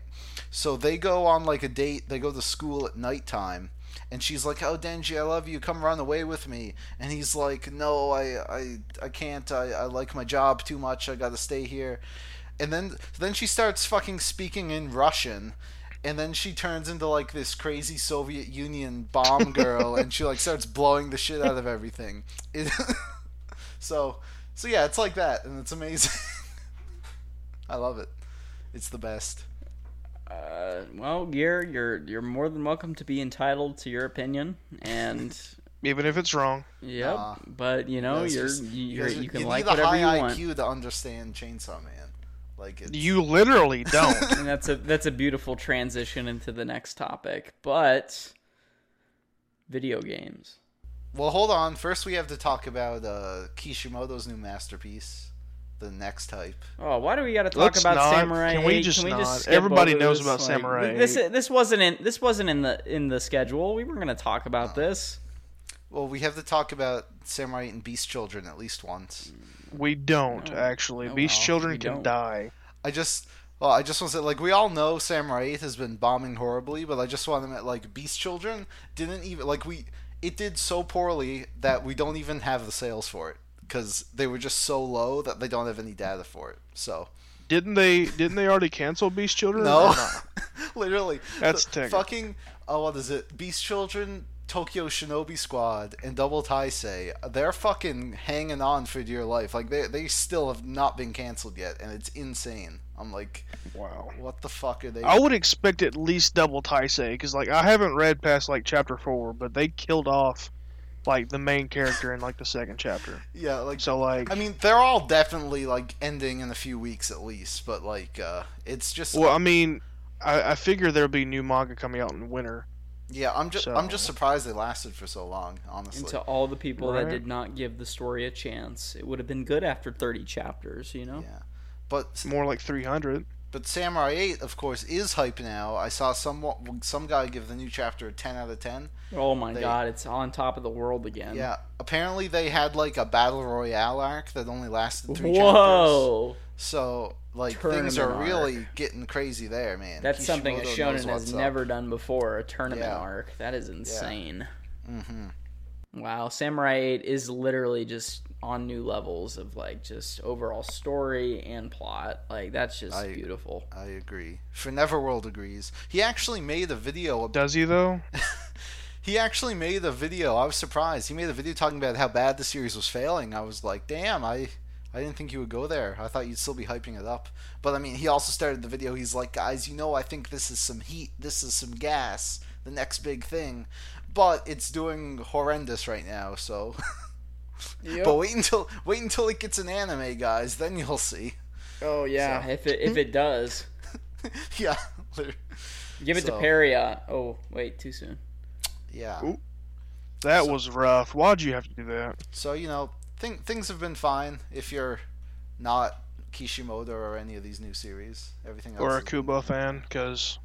So they go on like a date. They go to school at nighttime, and she's like, "Oh, Denji, I love you. Come run away with me." And he's like, "No, I, I, I can't. I, I like my job too much. I got to stay here." And then, then she starts fucking speaking in Russian, and then she turns into like this crazy Soviet Union bomb girl, and she like starts blowing the shit out of everything. It, so, so yeah, it's like that, and it's amazing. I love it. It's the best. Uh, well, Gear, you're you're more than welcome to be entitled to your opinion, and Even if it's wrong. yep. Nah. but you know, It's you're just- you're, guys- you can need like a whatever high you want. IQ to understand Chainsaw Man. Like it's, You literally don't. and that's a that's a beautiful transition into the next topic. But video games. Well, hold on. First, we have to talk about uh, Kishimoto's new masterpiece, the next type. Oh, why do we got to talk Let's about not. Samurai? Can we just Can we not? just Everybody knows this? about Like, Samurai This this wasn't in this wasn't in the in the schedule. We were going to talk about this. Well, we have to talk about Samurai and Beast Children at least once. We don't, Oh. actually. Oh, These well, children can don't. die. I just, well, I just want to say, like, we all know Samurai 8 has been bombing horribly, but I just want to admit, like, Beast Children didn't even, like, we, it did so poorly that we don't even have the sales for it. Because they were just so low that they don't have any data for it. So, Didn't they? Didn't they already cancel Beast Children? No, literally. That's the ticket. fucking. Oh, what is it? Beast Children, Tokyo Shinobi Squad, and Double Taisei. They're fucking hanging on for dear life. Like they they still have not been canceled yet, and it's insane. I'm like, Wow. what the fuck are they? I would expect at least double Taisei because like I haven't read past like chapter four, but they killed off like the main character in like the second chapter. yeah, like So like, I mean, they're all definitely like ending in a few weeks at least, but like, uh, it's just well, I mean, I, I figure there'll be new manga coming out in winter. yeah. I'm just I'm just surprised they lasted for so long. Honestly, And to all the people that did not give the story a chance, it would have been good after 30 chapters, you know? yeah. But More like three hundred. but Samurai Eight, of course, is hype now. I saw some some guy give the new chapter a ten out of ten. Oh my They- god, it's on top of the world again. Yeah, apparently they had like a battle royale arc that only lasted three chapters. Whoa! So like things are Tournament really getting crazy there, man. That's something a Kishimoto shonen has what's up. never done before. A tournament Yeah. arc. That is insane. hmm Wow, Samurai 8 is literally just on new levels of like just overall story and plot. Like that's just I- beautiful. I agree. ForNeverWorld agrees. He actually made a video. ab- Does he though? He actually made a video. I was surprised. He made a video talking about how bad the series was failing. I was like, damn, I. I didn't think you would go there. I thought you'd still be hyping it up. But I mean, he also started the video. He's like, guys, you know, I think this is some heat. This is some gas. The next big thing. But it's doing horrendous right now. So, but wait until wait until it gets an anime, guys. Then you'll see. Oh yeah, if it if it does, yeah, literally. give it So- to Pierrot. Uh, oh wait, too soon. yeah. Ooh. That So- was rough. Why'd you have to do that? So you know, th- things have been fine if you're not Kishimoto or any of these new series. Everything else. Or a Kubo fan? Because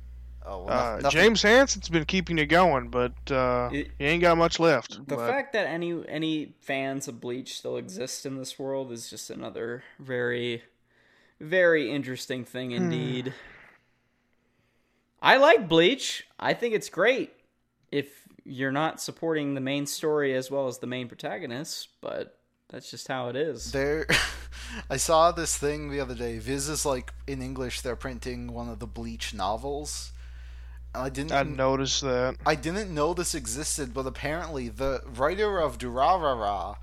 Oh, well, uh, noth- nothing- James Hanson's been keeping it going, but uh, It- he ain't got much left. The but fact that any any fans of Bleach still exist in this world is just another very very interesting thing Hmm. indeed. I like Bleach. I think it's great if you're not supporting the main story as well as the main protagonists, but that's just how it is. There, I saw this thing the other day. Viz is like in English. They're printing one of the Bleach novels. And I didn't. I noticed that. I didn't know this existed, but apparently the writer of Durarara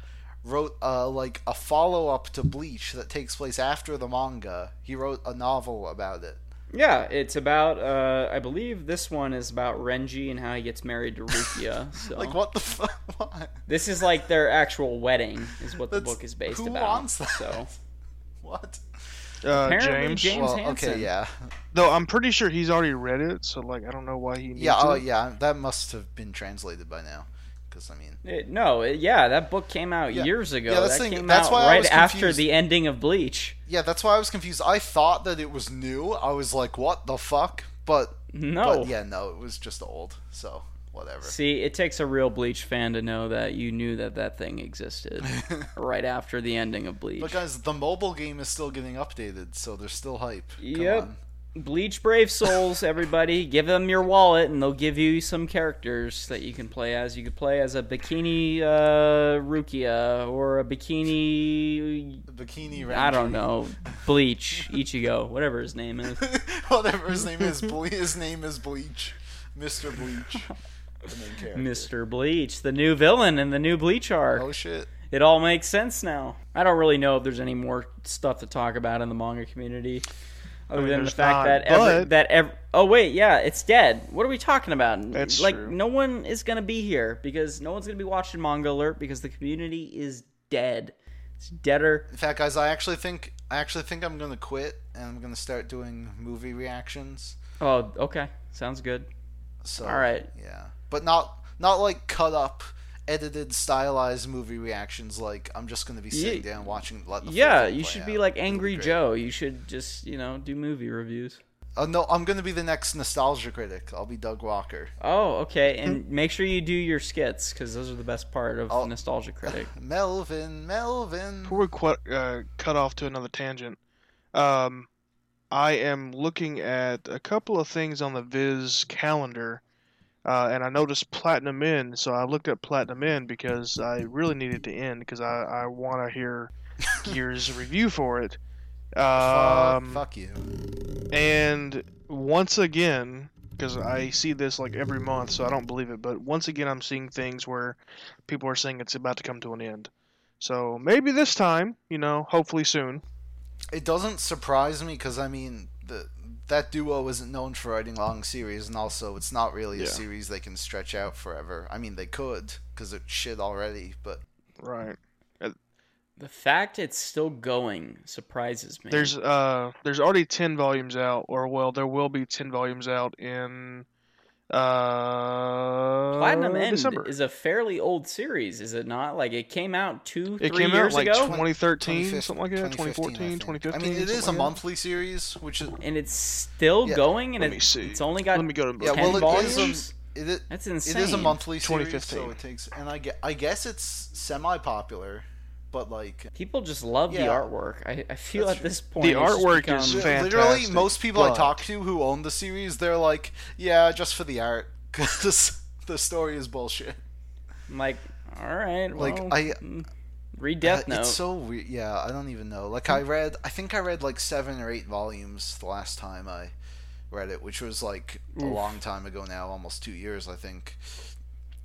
wrote uh, like a follow up to Bleach that takes place after the manga. He wrote a novel about it. Yeah, it's about uh I believe this one is about Renji and how he gets married to Rukia. So Like what the fuck? This is like their actual wedding, is what the book is based who about. wants that? So What? Uh, Apparently James. James- well, Hansen. okay, yeah, Though I'm pretty sure he's already read it, so like I don't know why he needs yeah, oh it. yeah. That must have been translated by now, because I mean, it, no, it, yeah, that book came out Yeah. years ago. Yeah, that's that thing- came that's out why I right was after the ending of Bleach. yeah, that's why I was confused. I thought that it was new. I was like, what the fuck? But No. but yeah, no, it was just old. So whatever. See, it takes a real Bleach fan to know that you knew that that thing existed right after the ending of Bleach. But guys, the mobile game is still getting updated, so there's still hype. Come Yep. on. Bleach Brave Souls, everybody, give them your wallet and they'll give you some characters that you can play as. You could play as a bikini uh, Rukia or a bikini. Bikini. I don't know. Bleach, Ichigo, whatever his name is. Whatever his name is, Ble- his name is Bleach, Mister Bleach, the main character. Mr. Bleach, the new villain in the new Bleach arc. Oh shit. It all makes sense now. I don't really know if there's any more stuff to talk about in the manga community. Other mean, than the fact not, that every, but- that ev- oh wait yeah it's dead. What are we talking about? That's like true. no one is gonna be here because no one's gonna be watching Manga Alert because the community is dead. It's deader. In fact, guys, I actually think I actually think I'm gonna quit and I'm gonna start doing movie reactions. Oh okay, sounds good. So All right. yeah, but not not like cut up, edited, stylized movie reactions. Like I'm just gonna be sitting Ye- down watching. Let the Yeah, you play should out. be like Angry great. Joe. You should just you know do movie reviews. Oh no, I'm gonna be the next nostalgia critic. I'll be Doug Walker. Oh okay, and make sure you do your skits because those are the best part of Oh. Nostalgia Critic. Melvin, Melvin. Before we qu- uh, cut off to another tangent, um, I am looking at a couple of things on the Viz calendar, uh, and I noticed Platinum End, so I looked at Platinum End because I really needed to end because I, I want to hear Gears review for it. Um, fuck, fuck you. And once again, because I see this like every month, so I don't believe it, but once again, I'm seeing things where people are saying it's about to come to an end. So maybe this time, you know, hopefully soon. It doesn't surprise me because I mean that duo isn't known for writing long series, and also it's not really a series they can stretch out forever. I mean, they could because it's shit already, but Right. The fact it's still going surprises me. There's uh there's already ten volumes out, or well, there will be ten volumes out in uh Platinum End December. is a fairly old series, is it not? Like it came out two, It three came out years like ago, 2013, 2015 something like that. 2015, 2014, I 2015. I mean, it is a something like that. monthly series, which is and it's still Yeah. going, and Let it, me see. it's only got Let me go to yeah. 10 Well, it volumes. is a, it is, That's insane. is a monthly series, 2015. so it takes. And I get, I guess it's semi-popular, but like People just love the artwork. I, I feel That's at this point The artwork become- is Yeah, fan- Literally, most people I talk to who own the series, they're like, "Yeah, just for the art, because the story is bullshit." I'm like, all right, Like, well, I- mm, read Death Uh, Note. It's so weird. Yeah, I don't even know. Like, I read, I think I read like seven or eight volumes the last time I read it, which was like a long time ago now, almost two years, I think.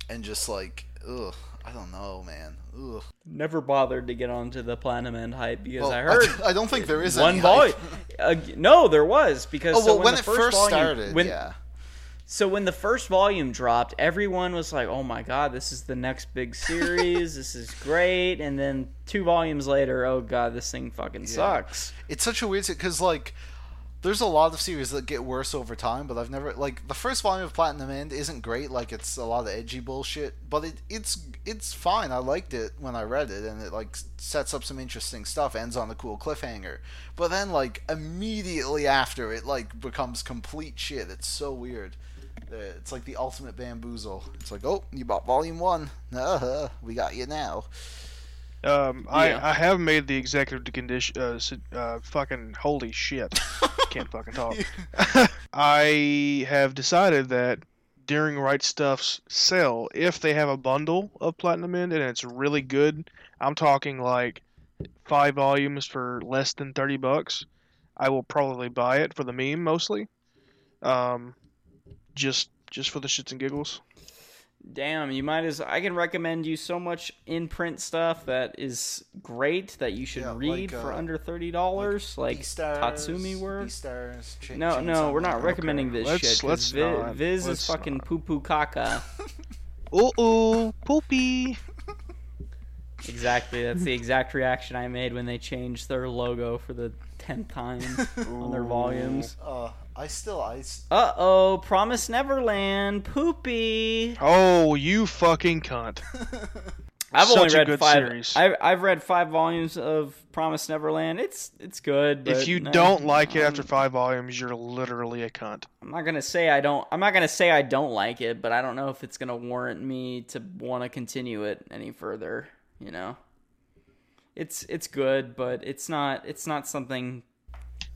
And just like, ugh, I don't know, man. Ugh. Never bothered to get onto the Platinum End hype because Well, I heard I, don't think there is one volume. Uh, no, there was because Oh so well, when, when, the it first, first volume, started, when, yeah. So when the first volume dropped, everyone was like, "Oh my god, this is the next big series. this is great." And then two volumes later, "Oh god, this thing fucking sucks." it's such a weird because like there's a lot of series that get worse over time but i've never like the first volume of platinum end isn't great like it's a lot of edgy bullshit but it, it's it's fine. I liked it when i read it and it like sets up some interesting stuff ends on a cool cliffhanger. But then like immediately after it like becomes complete shit. It's so weird. It's like the ultimate bamboozle. It's like oh you bought volume one. Uh we got you now Um, Yeah. I, I have made the executive condition. Uh, uh, fucking holy shit! Can't fucking talk. I have decided that during Right Stuf's sale, if they have a bundle of Platinum End and it's really good, I'm talking like five volumes for less than thirty bucks. I will probably buy it for the meme mostly. Um, just just for the shits and giggles. Damn, you might as I can recommend you so much in print stuff that is great that you should Yeah, read like, for uh, under thirty dollars, like, Beastars, Tatsumi work. Beastars, Ch- No, no, we're not Man. recommending this shit. Let's- shit. 'cause let's Vi- not. Viz is Let's fucking not. poo poo caca. Uh oh, poopy. Exactly. That's the exact reaction I made when they changed their logo for the tenth time on their volumes. Uh, I still I. Uh oh, Promise Neverland, poopy. Oh, you fucking cunt. I've Such only a read good five. series. I've I've read five volumes of Promise Neverland. It's it's good. But if you no, don't like it after five volumes, you're literally a cunt. I'm not gonna say I don't. I'm not gonna say I don't like it, but I don't know if it's gonna warrant me to want to continue it any further. You know, it's it's good, but it's not. It's not something.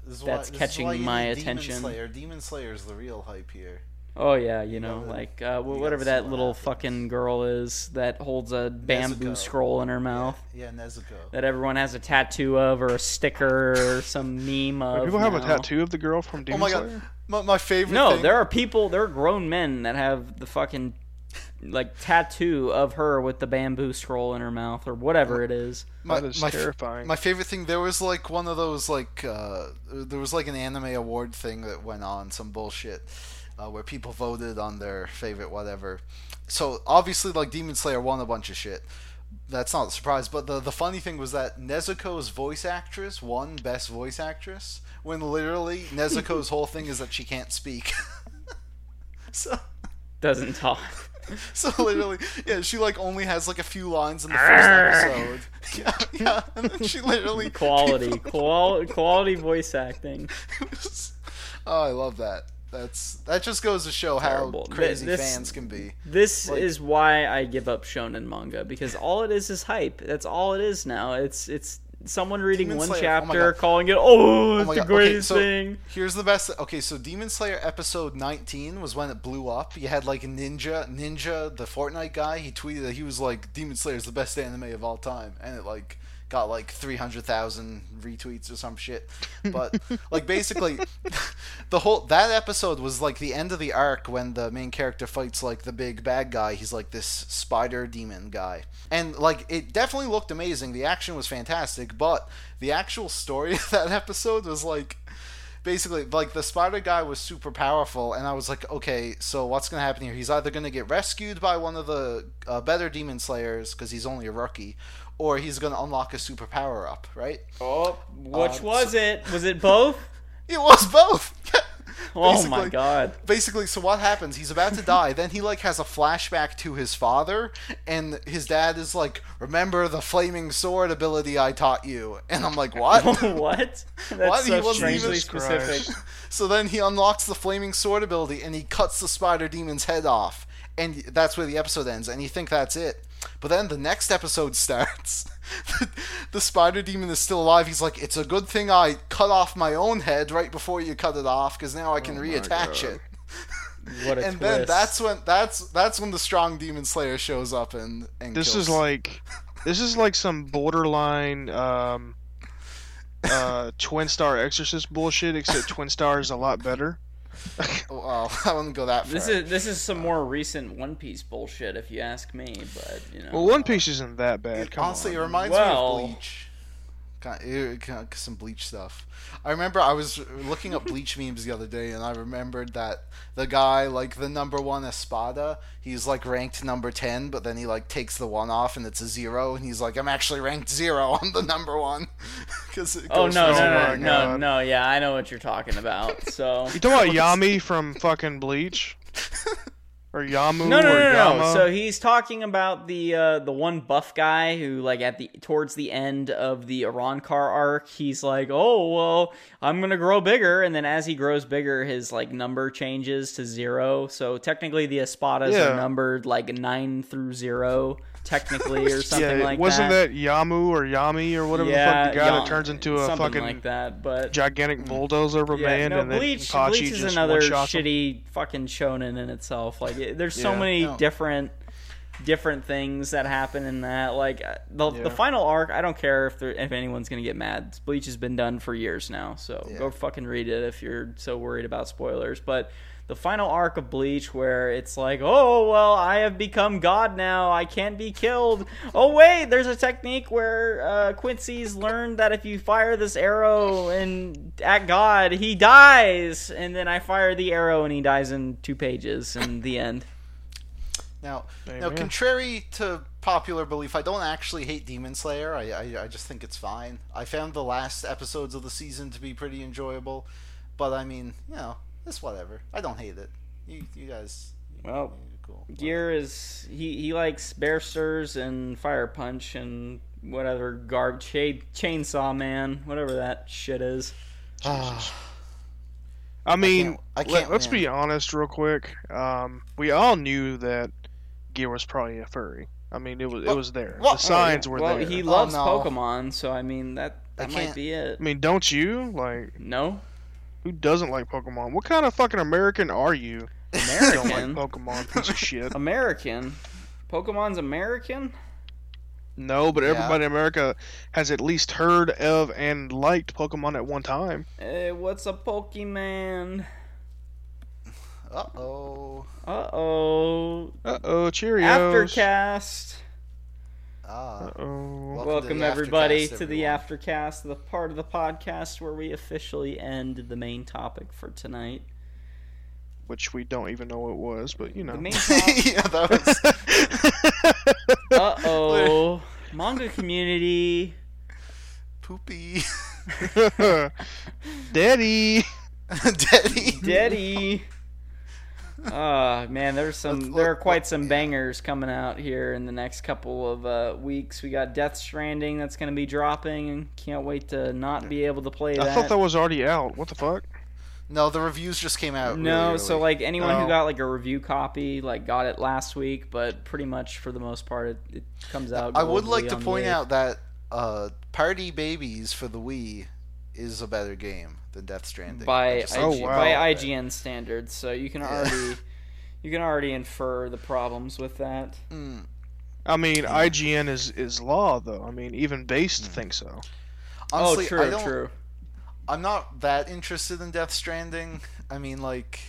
This is That's why, this catching is why you my attention. Demon Slayer. Demon Slayer is the real hype here. Oh yeah, you know, gotta- like uh, wh- whatever that little happens. fucking girl is that holds a bamboo Nezuko. scroll in her mouth. Yeah, Nezuko. That everyone has a tattoo of, or a sticker, or some meme of. People have a tattoo of the girl from Demon Slayer. Oh my Slayer. god, my, my favorite. No, thing, there are people. There are grown men that have the fucking like tattoo of her with the bamboo scroll in her mouth or whatever it is. my, that is my, f- terrifying. My favorite thing there was like one of those like uh, there was like an anime award thing that went on some bullshit uh, where people voted on their favorite whatever. So obviously like Demon Slayer won a bunch of shit. That's not a surprise, but the the funny thing was that Nezuko's voice actress won best voice actress when literally Nezuko's whole thing is that she can't speak. so Doesn't talk. so literally, yeah, she like only has like a few lines in the first episode. Yeah, yeah, and then she literally Quality, qual- quality voice acting. oh, I love that. That's that just goes to show Terrible. how crazy this- fans can be. This Like- is why I give up shonen manga because all it is is hype. That's all it is now. It's it's someone reading Demon one Slayer, oh chapter, God. calling it, "Oh, oh it's my the God, okay, greatest so- thing." Here's the best. Okay, so Demon Slayer episode 19 was when it blew up. You had like ninja, ninja, the Fortnite guy. He tweeted that he was like Demon Slayer is the best anime of all time, and it like got like 300,000 retweets or some shit. But like basically the whole that episode was like the end of the arc when the main character fights like the big bad guy. He's like this spider demon guy. And like it definitely looked amazing. The action was fantastic, but the actual story of that episode was like basically like the spider guy was super powerful and i was like okay so what's going to happen here he's either going to get rescued by one of the uh, better demon slayers because he's only a rookie or he's going to unlock a super power up right Oh, which Uh, was it? Was it both? it was both oh my god. basically so what happens he's about to die then he like has a flashback to his father and his dad is like remember the flaming sword ability i taught you and i'm like what what? That's What? He so wasn't strangely even- specific. So then he unlocks the flaming sword ability and he cuts the spider demon's head off. And that's where the episode ends. And you think that's it. But then the next episode starts. the spider demon is still alive. He's like, it's a good thing I cut off my own head right before you cut it off because now I can Oh reattach it. What a and twist. then that's when that's that's when the strong demon slayer shows up and, and This kills- is like, this is like some borderline um, uh, Twin Star Exorcist bullshit. Except Twin Star is a lot better. Well I wouldn't go that far. This is this is some more recent One Piece bullshit, if you ask me. But you know, Well, One Piece isn't that bad. Come Honestly, it on. reminds Well- me of Bleach. Kind ew, some Bleach stuff. I remember I was looking up Bleach memes the other day, and I remembered that the guy, like the number one Espada, he's like ranked number ten, but then he like takes the one off, and it's a zero, and he's like, "I'm actually ranked zero. I'm the number one." Because Oh no, no, Oh no, no, no, no! Yeah, I know what you're talking about. So You talking about Yami from fucking Bleach? Or Yamu? no, no, or no, no. Yama? So he's talking about the uh, the one buff guy who, like, at the towards the end of the Arrancar arc, he's like, "Oh well, I'm gonna grow bigger," and then as he grows bigger, his like number changes to zero. So technically, the Espadas Yeah. are numbered like nine through zero, technically, or something yeah, like wasn't that. that. Yamu or Yami or whatever yeah, the fuck the guy yeah, that turns into a fucking like that, but gigantic bulldozer of a Yeah, man no, and then Bleach, Itachi Bleach is just another one-shots him? shitty fucking shonen in itself. Like, it, there's so Yeah. many No. different different things that happen in that. Like uh, the Yeah. the final arc, I don't care if there, if anyone's gonna get mad. Bleach has been done for years now, so Yeah. go fucking read it if you're so worried about spoilers. But the final arc of Bleach, where it's like, oh well, I have become God now. I can't be killed. Oh wait, there's a technique where uh, Quincy's learned that if you fire this arrow and at God, he dies. And then I fire the arrow and he dies in two pages. in the end. Now, now, contrary to popular belief, I don't actually hate Demon Slayer. I, I, I just think it's fine. I found the last episodes of the season to be pretty enjoyable, but I mean, you know, it's whatever. I don't hate it. You, you guys, Well, you're cool. Gear is he he likes bear stirs and fire punch and whatever garb chain, chainsaw man whatever that shit is. Ah, I mean, I can't let, us be honest real quick. Um, we all knew that Gear was probably a furry. I mean, it was it was there. well- the signs were well, there. he Oh, loves no. Pokemon, so I mean that I that might be it. I mean, don't you like? No, Who doesn't like Pokemon? What kind of fucking American are you? You don't like American. Pokemon, piece of shit. American. Pokemon's American. No, but Yeah. everybody in America has at least heard of and liked Pokemon at one time. Hey, what's a Pokemon? Uh oh. Uh oh. Uh oh, Cheerios. Aftercast. Ah. Welcome to Welcome everybody Aftercast, to the. Aftercast, the part of the podcast where we officially end the main topic for tonight. Which we don't even know what it was, but you know. The main topic. yeah, that was uh oh. Manga community. poopy. Daddy. Daddy. Daddy. Ah man, there's some Let's- there are quite let- some yeah. bangers coming out here in the next couple of uh, weeks. We got Death Stranding that's going to be dropping, and can't wait to not be able to play it. I that. thought that was already out. What the fuck? No, the reviews just came out. no, really so like anyone Oh. who got like a review copy, like got it last week, but pretty much for the most part, it, it comes out. I would like to point out that uh, Party Babies for the Wii is a better game than Death Stranding. By just- Oh, IG, wow. by IGN standards, so you can already you can already infer the problems with that. Mm. I mean, IGN is is law though. I mean, even based think so. Honestly, oh, true, I don't, true. I'm not that interested in Death Stranding. I mean, like,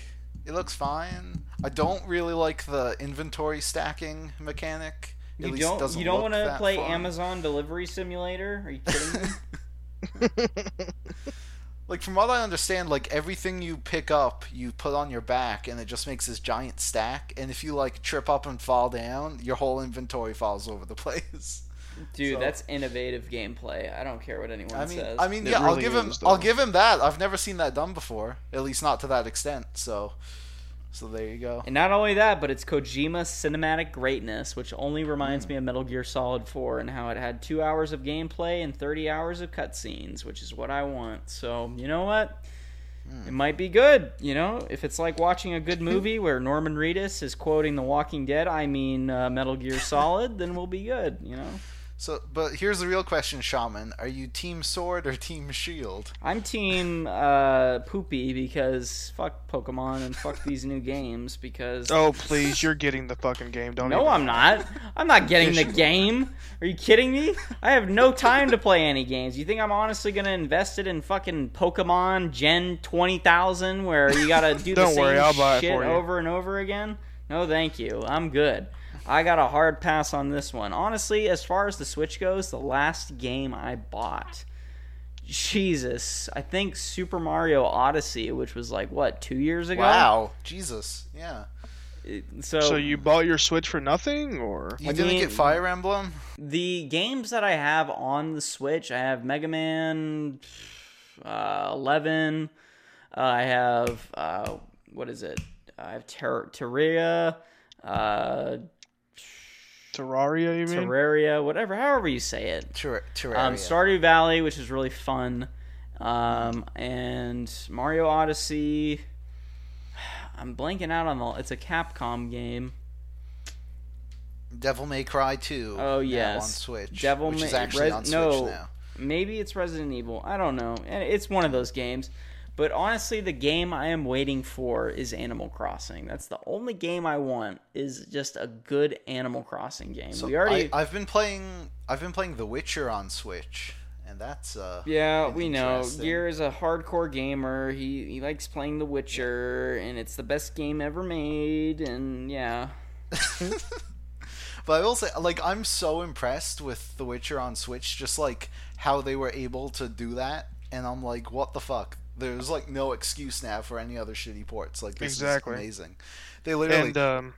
it looks fine. I don't really like the inventory stacking mechanic. At You least don't doesn't you don't want to play fun. Amazon Delivery Simulator? Are you kidding me? Like from what I understand, like everything you pick up, you put on your back, and it just makes this giant stack. And if you like trip up and fall down, your whole inventory falls over the place. Dude, So- that's innovative gameplay. I don't care what anyone I mean, says. I mean, It yeah, I'll really give him, is, I'll give him that. I've never seen that done before, at least not to that extent. So, so there you go. And not only that, but it's Kojima's cinematic greatness, which only reminds me of Metal Gear Solid 4 and how it had two hours of gameplay and 30 hours of cutscenes, which is what I want. So, you know what? Hmm. It might be good, you know? If it's like watching a good movie where Norman Reedus is quoting The Walking Dead, I mean uh, Metal Gear Solid, then we'll be good, you know? So, but here's the real question, Shaman: Are you Team Sword or Team Shield? I'm team uh, Poopy because fuck Pokemon and fuck these new games because. oh please, you're getting the fucking game. Don't. You? No, even- I'm not. I'm not getting the game. Are you kidding me? I have no time to play any games. You think I'm honestly gonna invest it in fucking Pokemon Gen twenty thousand, where you gotta do the Don't same worry, I'll buy it shit for you. over and over again? No, thank you. I'm good. I got a hard pass on this one. Honestly, as far as the Switch goes, the last game I bought, Jesus, I think Super Mario Odyssey, which was like what two years ago. Wow, Jesus, yeah. So, So you bought your Switch for nothing, or You I didn't mean- get Fire Emblem? The games that I have on the Switch, I have Mega Man uh, 11. Uh, I have uh, what is it? I have Ter- Terraria, uh, Terraria? You mean? Terraria, whatever, however you say it. Ter- Terraria. Um, Stardew Valley, which is really fun, um, and Mario Odyssey. I'm blanking out on the. It's a Capcom game. Devil May Cry 2. Oh, yes. on Switch. Devil which May- Cry. Res- no. now. Maybe it's Resident Evil. I don't know. And it's one of those games. But honestly, the game I am waiting for is Animal Crossing. That's the only game I want. Is just a good Animal Crossing game. So we already, I, I've been playing. I've been playing The Witcher on Switch, and that's uh. yeah, we know. Gear is a hardcore gamer. He he likes playing The Witcher, and it's the best game ever made. And yeah, But I will say, like, I'm so impressed with The Witcher on Switch, just like how they were able to do that, and I'm like, what the fuck? There's like no excuse now for any other shitty ports. Like this Exactly. is amazing. They literally And um,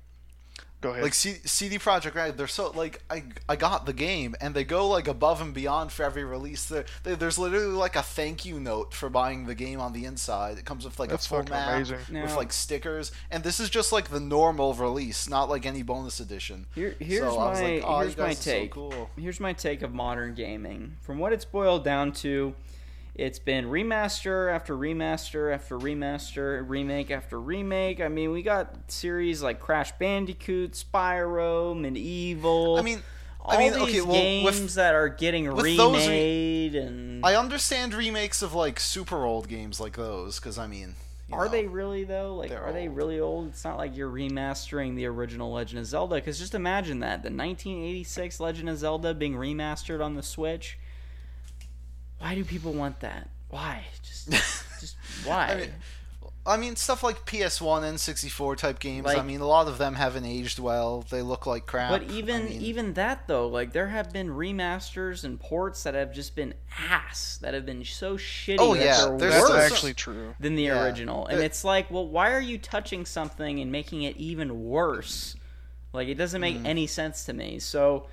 go ahead. like C- CD Projekt Red. They're so like I I got the game, and they go like above and beyond for every release. There, there- there's literally like a thank you note for buying the game on the inside. It comes with like That's a full map amazing. with Now- like stickers, and this is just like the normal release, not like any bonus edition. Here, here's so I was my like, oh, here's my are so take. cool. Here's my take of modern gaming. From what it's boiled down to, it's been remaster after remaster after remaster, remake after remake. I mean, we got series like Crash Bandicoot, Spyro, MediEvil. I mean, all I mean, these okay, well, games with that are getting those re- remade and I understand remakes of like super old games like those, because I mean, are know, they really though? Like, are they really old? It's not like you're remastering the original Legend of Zelda. Because just imagine that the 1986 Legend of Zelda being remastered on the Switch. Why do people want that? Why? Just, just why? I mean, I mean, stuff like PS1 and 64 type games. I mean, a lot of them haven't aged well. They look like crap. but even I mean, even that though, like there have been remasters and ports that have just been ass, that have been so shitty Oh, that yeah, they're there's That's worse actually true. than the Yeah. original. And Uh, it's like, well, why are you touching something and making it even worse? Like it doesn't make any sense to me. So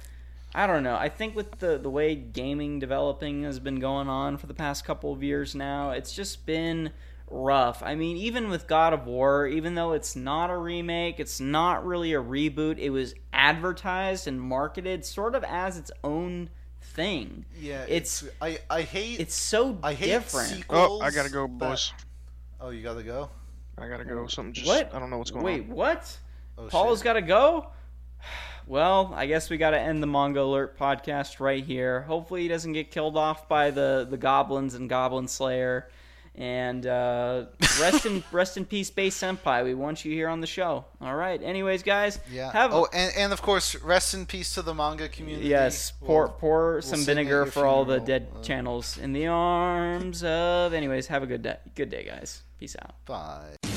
I don't know. I think with the the way gaming developing has been going on for the past couple of years now, it's just been rough. I mean, even with God of War, even though it's not a remake, it's not really a reboot, it was advertised and marketed sort of as its own thing. yeah, it's- it's, I I hate It's so I hate different. sequels. Oh, I gotta go, that- boys. Oh, you gotta go. I gotta go. Something just What? I don't know what's going Wait, on. Wait, what? Oh, Paul's shit. got to go. Well, I guess we got to end the Manga Alert podcast right here. Hopefully, he doesn't get killed off by the the goblins and Goblin Slayer. And uh, rest in rest in peace, Base Senpai. We want you here on the show. All right. Anyways, guys. Yeah. Have oh, and, and of course, rest in peace to the manga community. yes. We'll- Pour pour we'll some vinegar for all the dead Uh, channels in the arms of. Anyways, have a good day. Good day, guys. Peace out. Bye.